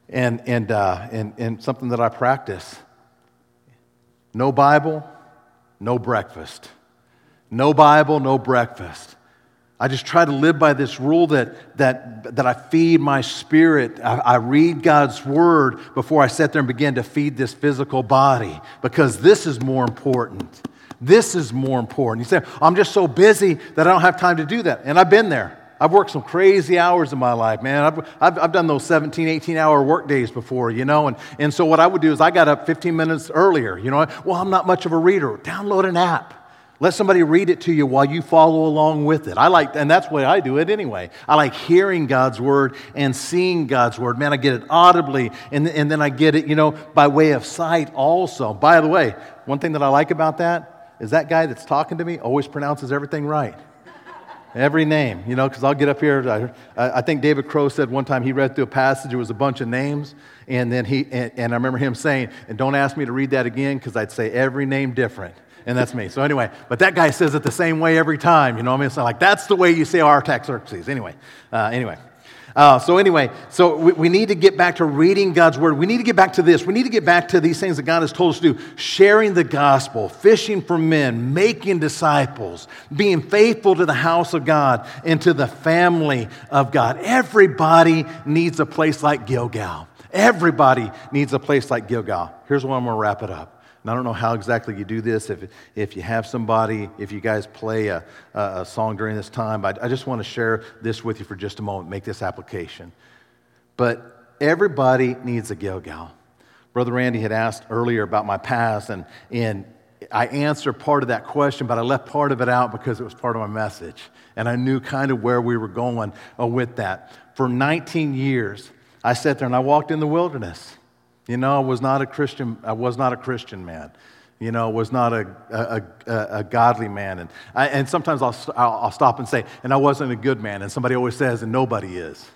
and, and, uh, and, and something that I practice. No Bible, no breakfast. No Bible, no breakfast. I just try to live by this rule that, that, that I feed my spirit. I, I, read God's word before I sit there and begin to feed this physical body because this is more important. This is more important. You say, I'm just so busy that I don't have time to do that. And I've been there. I've worked some crazy hours in my life, man. I've, I've, I've, done those 17, 18 hour work days before, you know. And, and so what I would do is I got up 15 minutes earlier, you know. Well, I'm not much of a reader. Download an app. Let somebody read it to you while you follow along with it. I like, and that's the way I do it anyway. I like hearing God's word and seeing God's word. Man, I get it audibly, and, and then I get it, you know, by way of sight also. By the way, one thing that I like about that is that guy that's talking to me always pronounces everything right. Every name, you know, because I'll get up here. I, I, think David Crow said one time he read through a passage, it was a bunch of names, and then he, and, and I remember him saying, and don't ask me to read that again because I'd say every name different. And that's me. So anyway, but that guy says it the same way every time, you know what I mean? It's not like, that's the way you say Artaxerxes. Anyway, uh, anyway. Uh, so, anyway, so we, we, need to get back to reading God's word. We need to get back to this. We need to get back to these things that God has told us to do sharing the gospel, fishing for men, making disciples, being faithful to the house of God and to the family of God. Everybody needs a place like Gilgal. Everybody needs a place like Gilgal. Here's one I'm going to wrap it up. And I don't know how exactly you do this, if, if you have somebody, if you guys play a, a song during this time, I just want to share this with you for just a moment, make this application. But everybody needs a Gilgal. Brother Randy had asked earlier about my past, and, and I answered part of that question, but I left part of it out because it was part of my message. And I knew kind of where we were going uh, with that. For 19 years, I sat there and I walked in the wilderness. You know, I was not a Christian, I was not a Christian man. You know, was not a, a, a, a godly man. And, I, and sometimes I'll, I'll, I'll stop and say, and I wasn't a good man. And somebody always says, and nobody is.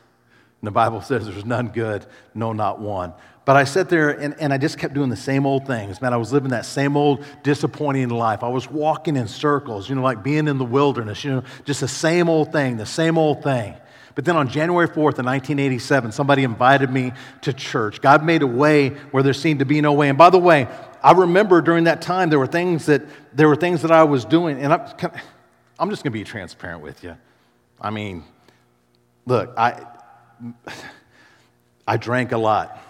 And the Bible says there's none good, no, not one. But I sat there and, and I just kept doing the same old things. Man, I was living that same old disappointing life. I was walking in circles, you know, like being in the wilderness, you know, just the same old thing, the same old thing. But then on January 4th of 1987, somebody invited me to church. God made a way where there seemed to be no way. And by the way, I remember during that time there were things that there were things that I was doing, and I'm, I'm just going to be transparent with you. I mean, look, I I drank a lot.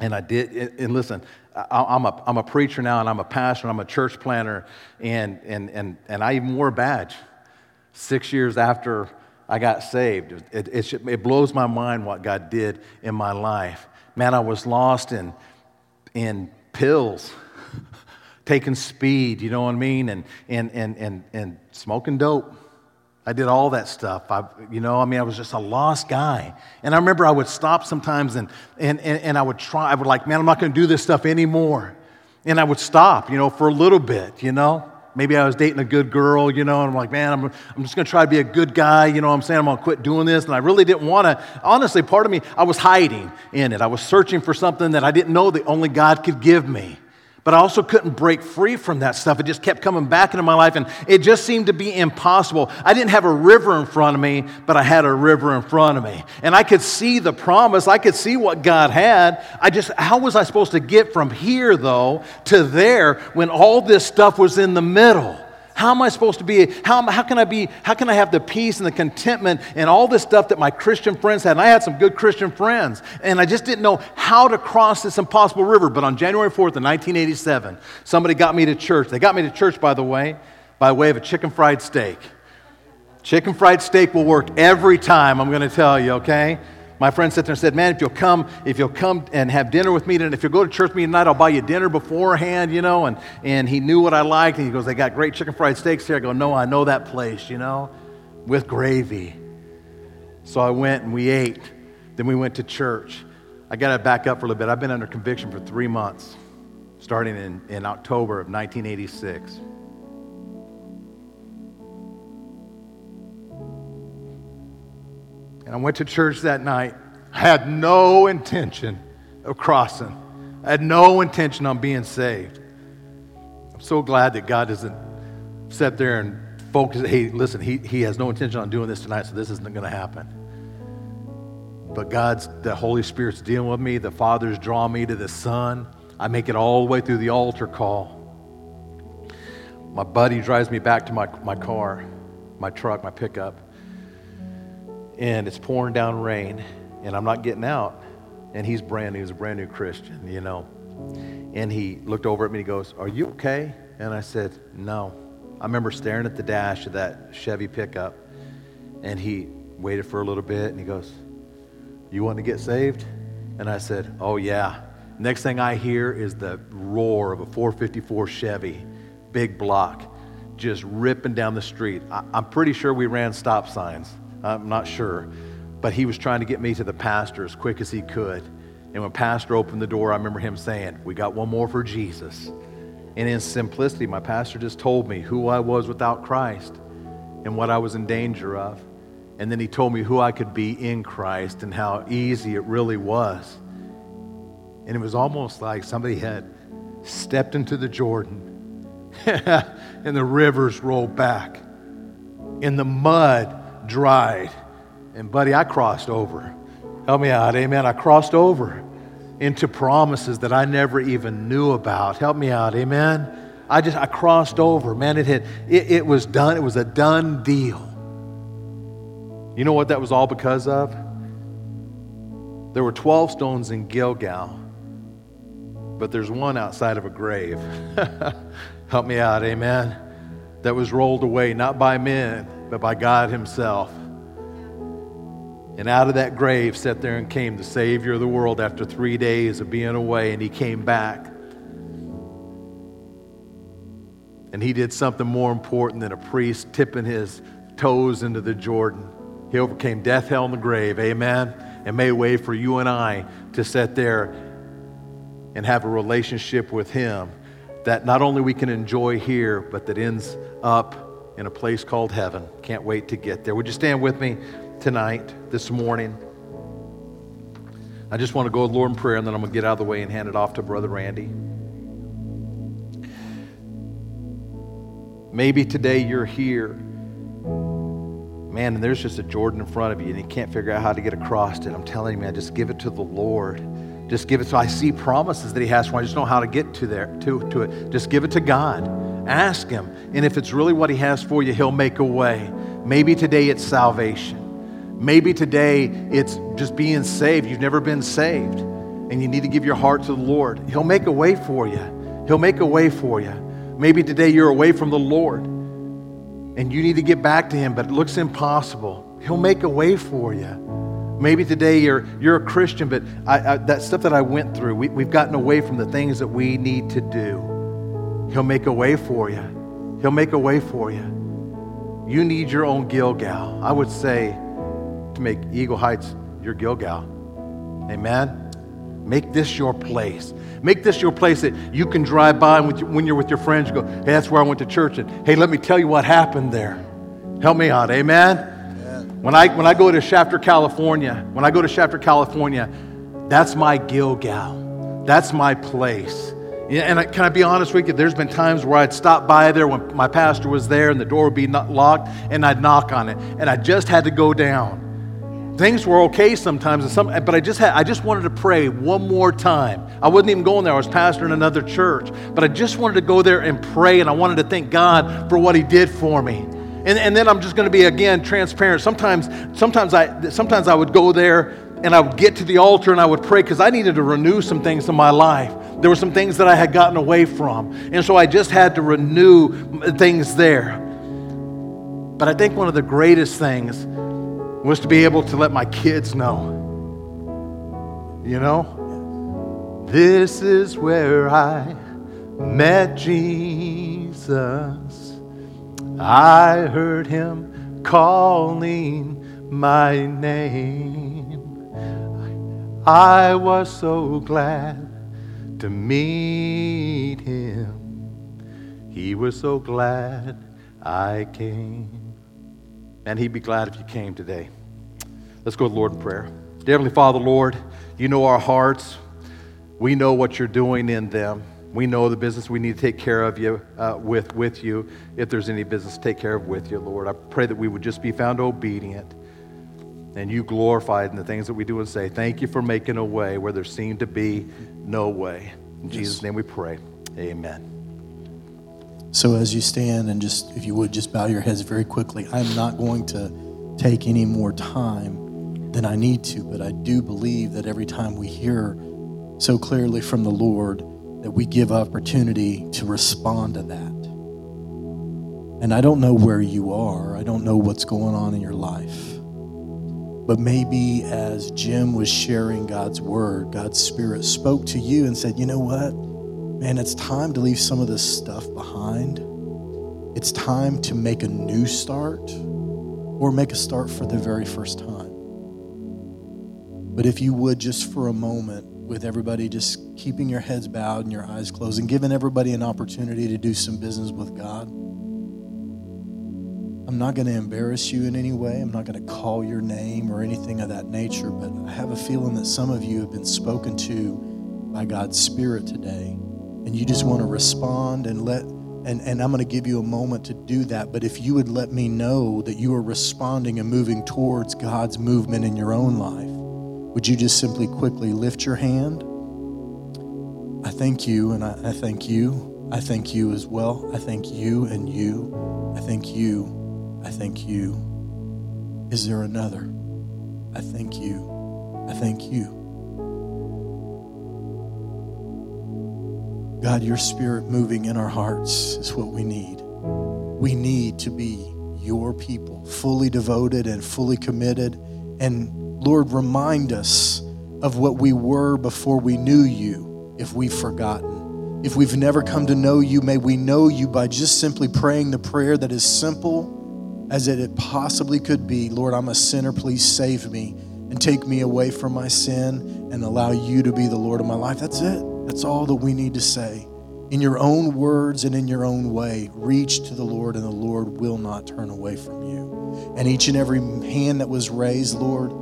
And I did, and listen, I'm a, I'm a preacher now, and I'm a pastor, and I'm a church planter, and, and, and, and I even wore a badge six years after I got saved. It, it, it blows my mind what God did in my life. Man, I was lost in, in pills, taking speed, you know what I mean, and, and, and, and, and smoking dope. I did all that stuff. I, you know, I mean, I was just a lost guy. And I remember I would stop sometimes and, and, and, and I would try, I would like, man, I'm not going to do this stuff anymore. And I would stop, you know, for a little bit, you know. Maybe I was dating a good girl, you know, and I'm like, man, I'm, I'm just going to try to be a good guy, you know I'm saying? I'm going to quit doing this. And I really didn't want to. Honestly, part of me, I was hiding in it. I was searching for something that I didn't know that only God could give me. But I also couldn't break free from that stuff. It just kept coming back into my life, and it just seemed to be impossible. I didn't have a river in front of me, but I had a river in front of me. And I could see the promise, I could see what God had. I just, how was I supposed to get from here, though, to there when all this stuff was in the middle? How am I supposed to be? How, how, can I be? How can I have the peace and the contentment and all this stuff that my Christian friends had? And I had some good Christian friends, and I just didn't know how to cross this impossible river. But on January 4th of 1987, somebody got me to church. They got me to church, by the way, by way of a chicken fried steak. Chicken fried steak will work every time, I'm going to tell you, okay? My friend sat there and said, Man, if you'll come, if you'll come and have dinner with me, and if you'll go to church with me tonight, I'll buy you dinner beforehand, you know. And, and he knew what I liked. And he goes, They got great chicken fried steaks here. I go, No, I know that place, you know, with gravy. So I went and we ate. Then we went to church. I got to back up for a little bit. I've been under conviction for three months, starting in, in October of 1986. And I went to church that night. I had no intention of crossing, I had no intention on being saved. I'm so glad that God doesn't sit there and focus. Hey, listen, he, he has no intention on doing this tonight, so this isn't going to happen. But God's, the Holy Spirit's dealing with me. The Father's drawing me to the Son. I make it all the way through the altar call. My buddy drives me back to my, my car, my truck, my pickup and it's pouring down rain, and I'm not getting out. And he's brand new, he's a brand new Christian, you know. And he looked over at me and he goes, Are you okay? And I said, No. I remember staring at the dash of that Chevy pickup, and he waited for a little bit and he goes, You want to get saved? And I said, Oh, yeah. Next thing I hear is the roar of a 454 Chevy, big block, just ripping down the street. I- I'm pretty sure we ran stop signs. I'm not sure. But he was trying to get me to the pastor as quick as he could. And when pastor opened the door, I remember him saying, We got one more for Jesus. And in simplicity, my pastor just told me who I was without Christ and what I was in danger of. And then he told me who I could be in Christ and how easy it really was. And it was almost like somebody had stepped into the Jordan and the rivers rolled back and the mud dried. And, buddy, I crossed over. Help me out. Amen. I crossed over into promises that I never even knew about. Help me out. Amen. I just, I crossed over. Man, it had, it, it was done. It was a done deal. You know what that was all because of? There were 12 stones in Gilgal, but there's one outside of a grave. Help me out, amen. That was rolled away, not by men, but by God Himself. And out of that grave sat there and came the Savior of the world after three days of being away, and He came back. And He did something more important than a priest tipping his toes into the Jordan. He overcame death, hell, and the grave. Amen. and made way for you and I to sit there and have a relationship with Him that not only we can enjoy here, but that ends up in a place called heaven. Can't wait to get there. Would you stand with me tonight, this morning? I just want to go with Lord in prayer, and then I'm going to get out of the way and hand it off to Brother Randy. Maybe today you're here, man, and there's just a Jordan in front of you, and you can't figure out how to get across it. I'm telling you, man, just give it to the Lord. Just give it So I see promises that He has for. me. I just know how to get to there to to it. Just give it to God. Ask Him, and if it's really what He has for you, He'll make a way. Maybe today it's salvation. Maybe today it's just being saved. You've never been saved, and you need to give your heart to the Lord. He'll make a way for you. He'll make a way for you. Maybe today you're away from the Lord and you need to get back to Him, but it looks impossible. He'll make a way for you. Maybe today you're, you're a Christian, but I, I, that stuff that I went through, we, we've gotten away from the things that we need to do. He'll make a way for you. He'll make a way for you. You need your own Gilgal. I would say to make Eagle Heights your Gilgal. Amen. Make this your place. Make this your place that you can drive by when you're with your friends. You go, hey, that's where I went to church. And hey, let me tell you what happened there. Help me out. Amen? When, I, when I go to Shafter, California, when I go to Shafter, California, that's my Gilgal. That's my place. And I, can I be honest with you? There's been times where I'd stop by there when my pastor was there and the door would be locked, and I'd knock on it, and I just had to go down things were okay sometimes, and some, but I just had, I just wanted to pray one more time. I wasn't even going there. I was pastoring another church, but I just wanted to go there and pray, and I wanted to thank God for what He did for me. And, and then I'm just going to be again transparent. Sometimes, sometimes I, sometimes I would go there and I would get to the altar and I would pray because I needed to renew some things in my life. There were some things that I had gotten away from, and so I just had to renew things there. But I think one of the greatest things was to be able to let my kids know. You know, this is where I met Jesus. I heard him calling my name. I was so glad to meet him. He was so glad I came. And he'd be glad if you came today. Let's go to Lord in prayer. Dear Heavenly Father, Lord, you know our hearts. We know what you're doing in them. We know the business we need to take care of you uh, with, with you. If there's any business to take care of with you, Lord, I pray that we would just be found obedient and you glorified in the things that we do and say. Thank you for making a way where there seemed to be no way. In yes. Jesus' name we pray. Amen. So as you stand and just, if you would, just bow your heads very quickly. I'm not going to take any more time than I need to, but I do believe that every time we hear so clearly from the Lord, that we give opportunity to respond to that. And I don't know where you are. I don't know what's going on in your life. But maybe as Jim was sharing God's word, God's Spirit spoke to you and said, you know what? man, it's time to leave some of this stuff behind. It's time to make a new start or make a start for the very first time. But if you would, just for a moment, with everybody just keeping your heads bowed and your eyes closed and giving everybody an opportunity to do some business with God. I'm not going to embarrass you in any way. I'm not going to call your name or anything of that nature, but I have a feeling that some of you have been spoken to by God's Spirit today and you just want to respond and let and, and I'm going to give you a moment to do that. But if you would let me know that you are responding and moving towards God's movement in your own life, would you just simply quickly lift your hand? I thank you, and I, I thank you. I thank you as well. I thank you and you. I thank you. I thank you. Is there another? I thank you. I thank you. God, your spirit moving in our hearts is what we need. We need to be your people, fully devoted and fully committed. And Lord, remind us of what we were before we knew you if we've forgotten. If we've never come to know you, may we know you by just simply praying the prayer that is simple as it possibly could be Lord, I'm a sinner, please save me. and take me away from my sin and allow you to be the Lord of my life. That's it. That's all that we need to say. In your own words and in your own way, reach to the Lord, and the Lord will not turn away from you. And each and every hand that was raised, Lord,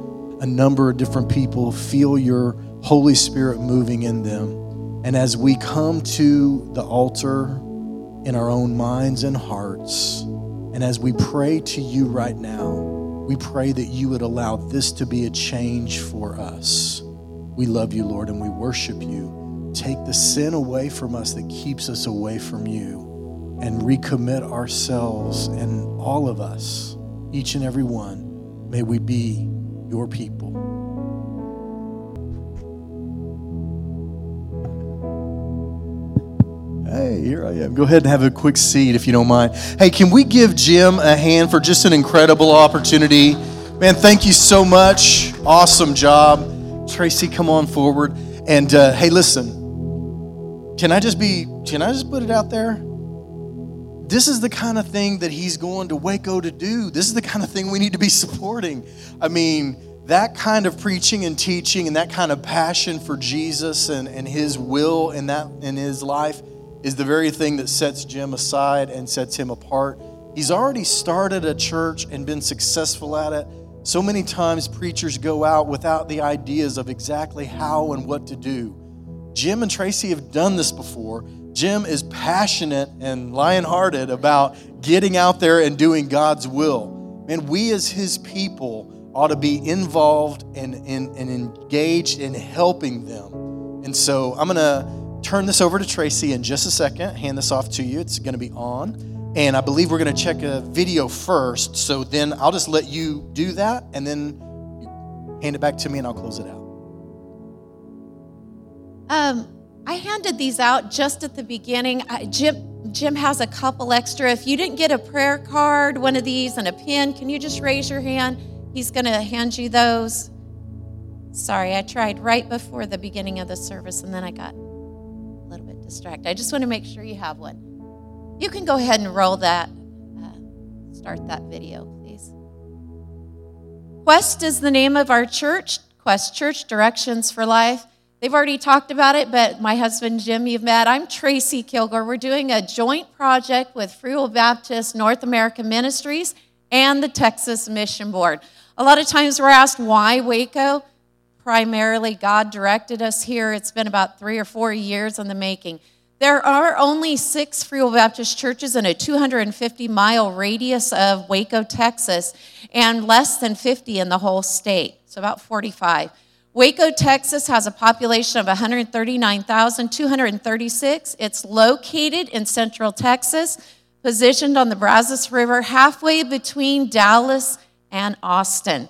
a number of different people feel your Holy Spirit moving in them. And as we come to the altar in our own minds and hearts, and as we pray to you right now, we pray that you would allow this to be a change for us. We love you, Lord, and we worship you. Take the sin away from us that keeps us away from you and recommit ourselves and all of us, each and every one. May we be your people. Hey, here I am. Go ahead and have a quick seat if you don't mind. Hey, can we give Jim a hand for just an incredible opportunity? Man, thank you so much. Awesome job. Tracy, come on forward. And uh, hey, listen, can I just be, can I just put it out there? This is the kind of thing that he's going to Waco to do. This is the kind of thing we need to be supporting. I mean, that kind of preaching and teaching and that kind of passion for Jesus and, and his will in that in his life is the very thing that sets Jim aside and sets him apart. He's already started a church and been successful at it. So many times preachers go out without the ideas of exactly how and what to do. Jim and Tracy have done this before. Jim is passionate and lion hearted about getting out there and doing God's will. And we as his people ought to be involved and, and, and engaged in helping them. And so I'm going to turn this over to Tracy in just a second, hand this off to you. It's going to be on. And I believe we're going to check a video first. So then I'll just let you do that and then hand it back to me and I'll close it out. Um, I handed these out just at the beginning. I, Jim, Jim has a couple extra. If you didn't get a prayer card, one of these, and a pin, can you just raise your hand? He's going to hand you those. Sorry, I tried right before the beginning of the service and then I got a little bit distracted. I just want to make sure you have one. You can go ahead and roll that, uh, start that video, please. Quest is the name of our church, Quest Church Directions for Life. They've already talked about it, but my husband Jim, you've met. I'm Tracy Kilgore. We're doing a joint project with Free Will Baptist North American Ministries and the Texas Mission Board. A lot of times we're asked why Waco primarily God directed us here. It's been about three or four years in the making. There are only six Free Will Baptist churches in a 250 mile radius of Waco, Texas, and less than 50 in the whole state, so about 45. Waco, Texas has a population of 139,236. It's located in central Texas, positioned on the Brazos River, halfway between Dallas and Austin.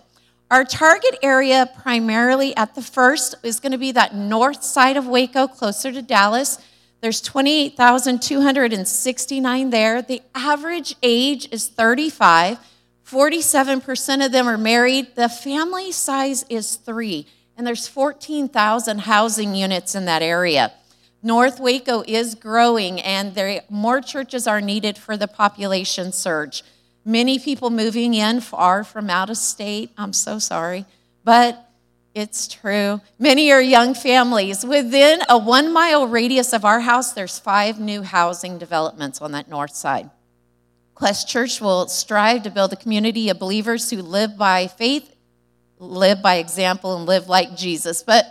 Our target area, primarily at the first, is going to be that north side of Waco, closer to Dallas. There's 28,269 there. The average age is 35. 47% of them are married. The family size is three, and there's 14,000 housing units in that area. North Waco is growing, and there, more churches are needed for the population surge. Many people moving in far from out of state. I'm so sorry, but it's true. Many are young families. Within a one mile radius of our house, there's five new housing developments on that north side. Quest Church will strive to build a community of believers who live by faith, live by example, and live like Jesus. But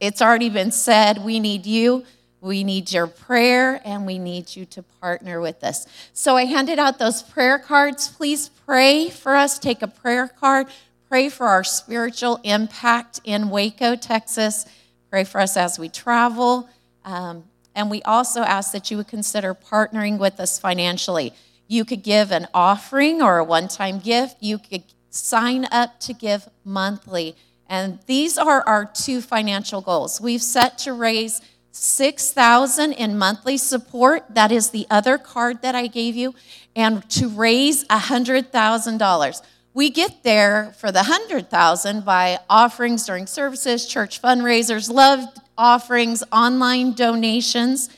it's already been said we need you we need your prayer and we need you to partner with us. So I handed out those prayer cards. Please pray for us. Take a prayer card. Pray for our spiritual impact in Waco, Texas. Pray for us as we travel. Um, and we also ask that you would consider partnering with us financially. You could give an offering or a one time gift. You could sign up to give monthly. And these are our two financial goals. We've set to raise 6000 in monthly support. That is the other card that i gave you. And to raise $100000 we get there for the 100000 by offerings during services church fundraisers love offerings online donations.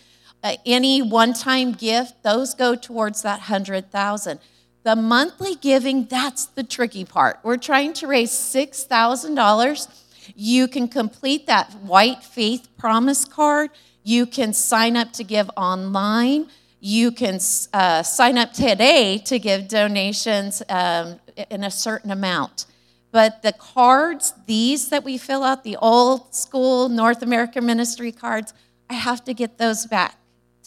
Uh, any one-time gift those go towards that 100000 The monthly giving, that's the tricky part. We're trying to raise $6,000. You can complete that white faith promise card. You can sign up to give online. You can uh, sign up today to give donations um, in a certain amount. But the cards, these that we fill out, the old school North American ministry cards, I have to get those back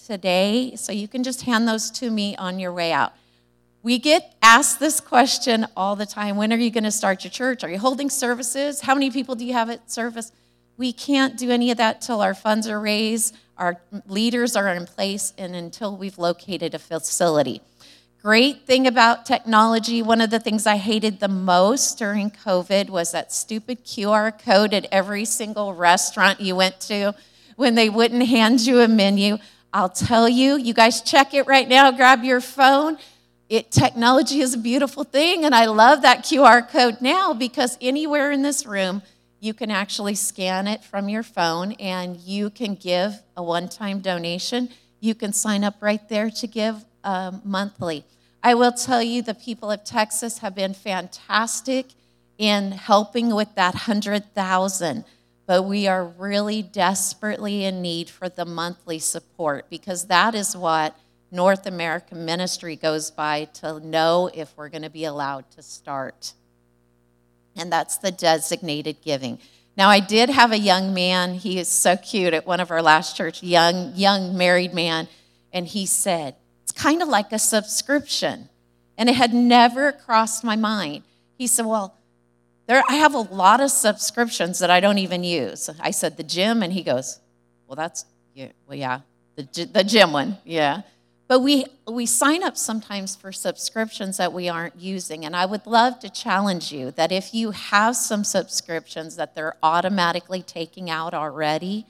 today. So you can just hand those to me on your way out. We get asked this question all the time When are you going to start your church? Are you holding services? How many people do you have at service? We can't do any of that till our funds are raised, our leaders are in place, and until we've located a facility. Great thing about technology, one of the things I hated the most during COVID was that stupid QR code at every single restaurant you went to when they wouldn't hand you a menu. I'll tell you, you guys check it right now, grab your phone. It, technology is a beautiful thing, and I love that QR code now because anywhere in this room, you can actually scan it from your phone and you can give a one time donation. You can sign up right there to give um, monthly. I will tell you, the people of Texas have been fantastic in helping with that 100,000, but we are really desperately in need for the monthly support because that is what North American ministry goes by to know if we're going to be allowed to start and that's the designated giving. Now, I did have a young man, he is so cute at one of our last church, young, young married man, and he said, It's kind of like a subscription. And it had never crossed my mind. He said, Well, there, I have a lot of subscriptions that I don't even use. I said, The gym, and he goes, Well, that's, yeah, well, yeah, the, the gym one, yeah. But we, we sign up sometimes for subscriptions that we aren't using. And I would love to challenge you that if you have some subscriptions that they're automatically taking out already,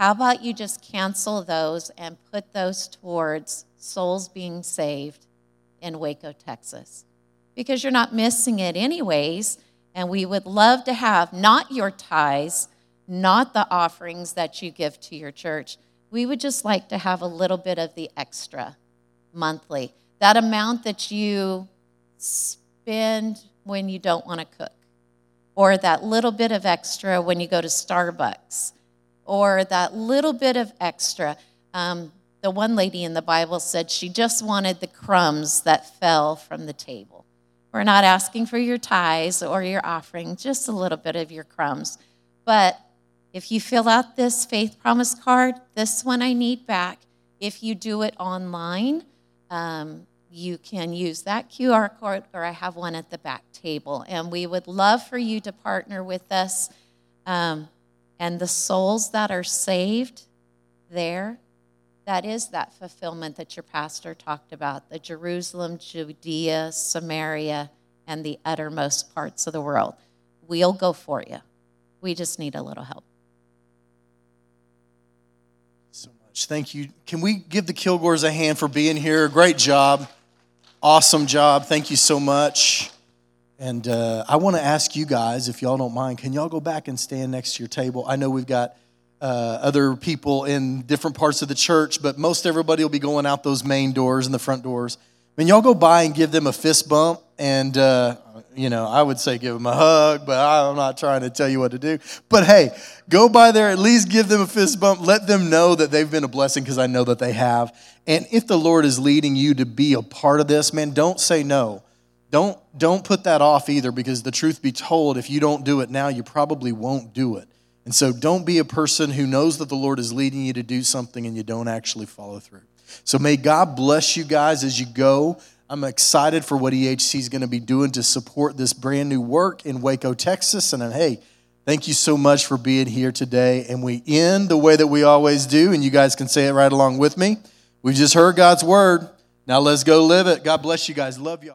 how about you just cancel those and put those towards souls being saved in Waco, Texas? Because you're not missing it anyways. And we would love to have not your tithes, not the offerings that you give to your church we would just like to have a little bit of the extra monthly. That amount that you spend when you don't want to cook, or that little bit of extra when you go to Starbucks, or that little bit of extra. Um, the one lady in the Bible said she just wanted the crumbs that fell from the table. We're not asking for your tithes or your offering, just a little bit of your crumbs. But if you fill out this faith promise card, this one I need back. If you do it online, um, you can use that QR code, or I have one at the back table. And we would love for you to partner with us. Um, and the souls that are saved there, that is that fulfillment that your pastor talked about the Jerusalem, Judea, Samaria, and the uttermost parts of the world. We'll go for you. We just need a little help. Much. Thank you. Can we give the Kilgores a hand for being here? Great job. Awesome job. Thank you so much. And uh, I want to ask you guys, if y'all don't mind, can y'all go back and stand next to your table? I know we've got uh, other people in different parts of the church, but most everybody will be going out those main doors and the front doors. I mean, y'all go by and give them a fist bump and uh, you know, I would say give them a hug, but I'm not trying to tell you what to do. But hey, go by there, at least give them a fist bump. Let them know that they've been a blessing because I know that they have. And if the Lord is leading you to be a part of this, man, don't say no. Don't, don't put that off either because the truth be told, if you don't do it now, you probably won't do it. And so don't be a person who knows that the Lord is leading you to do something and you don't actually follow through. So may God bless you guys as you go. I'm excited for what EHC is going to be doing to support this brand new work in Waco, Texas. And uh, hey, thank you so much for being here today. And we end the way that we always do, and you guys can say it right along with me. We just heard God's word. Now let's go live it. God bless you guys. Love you.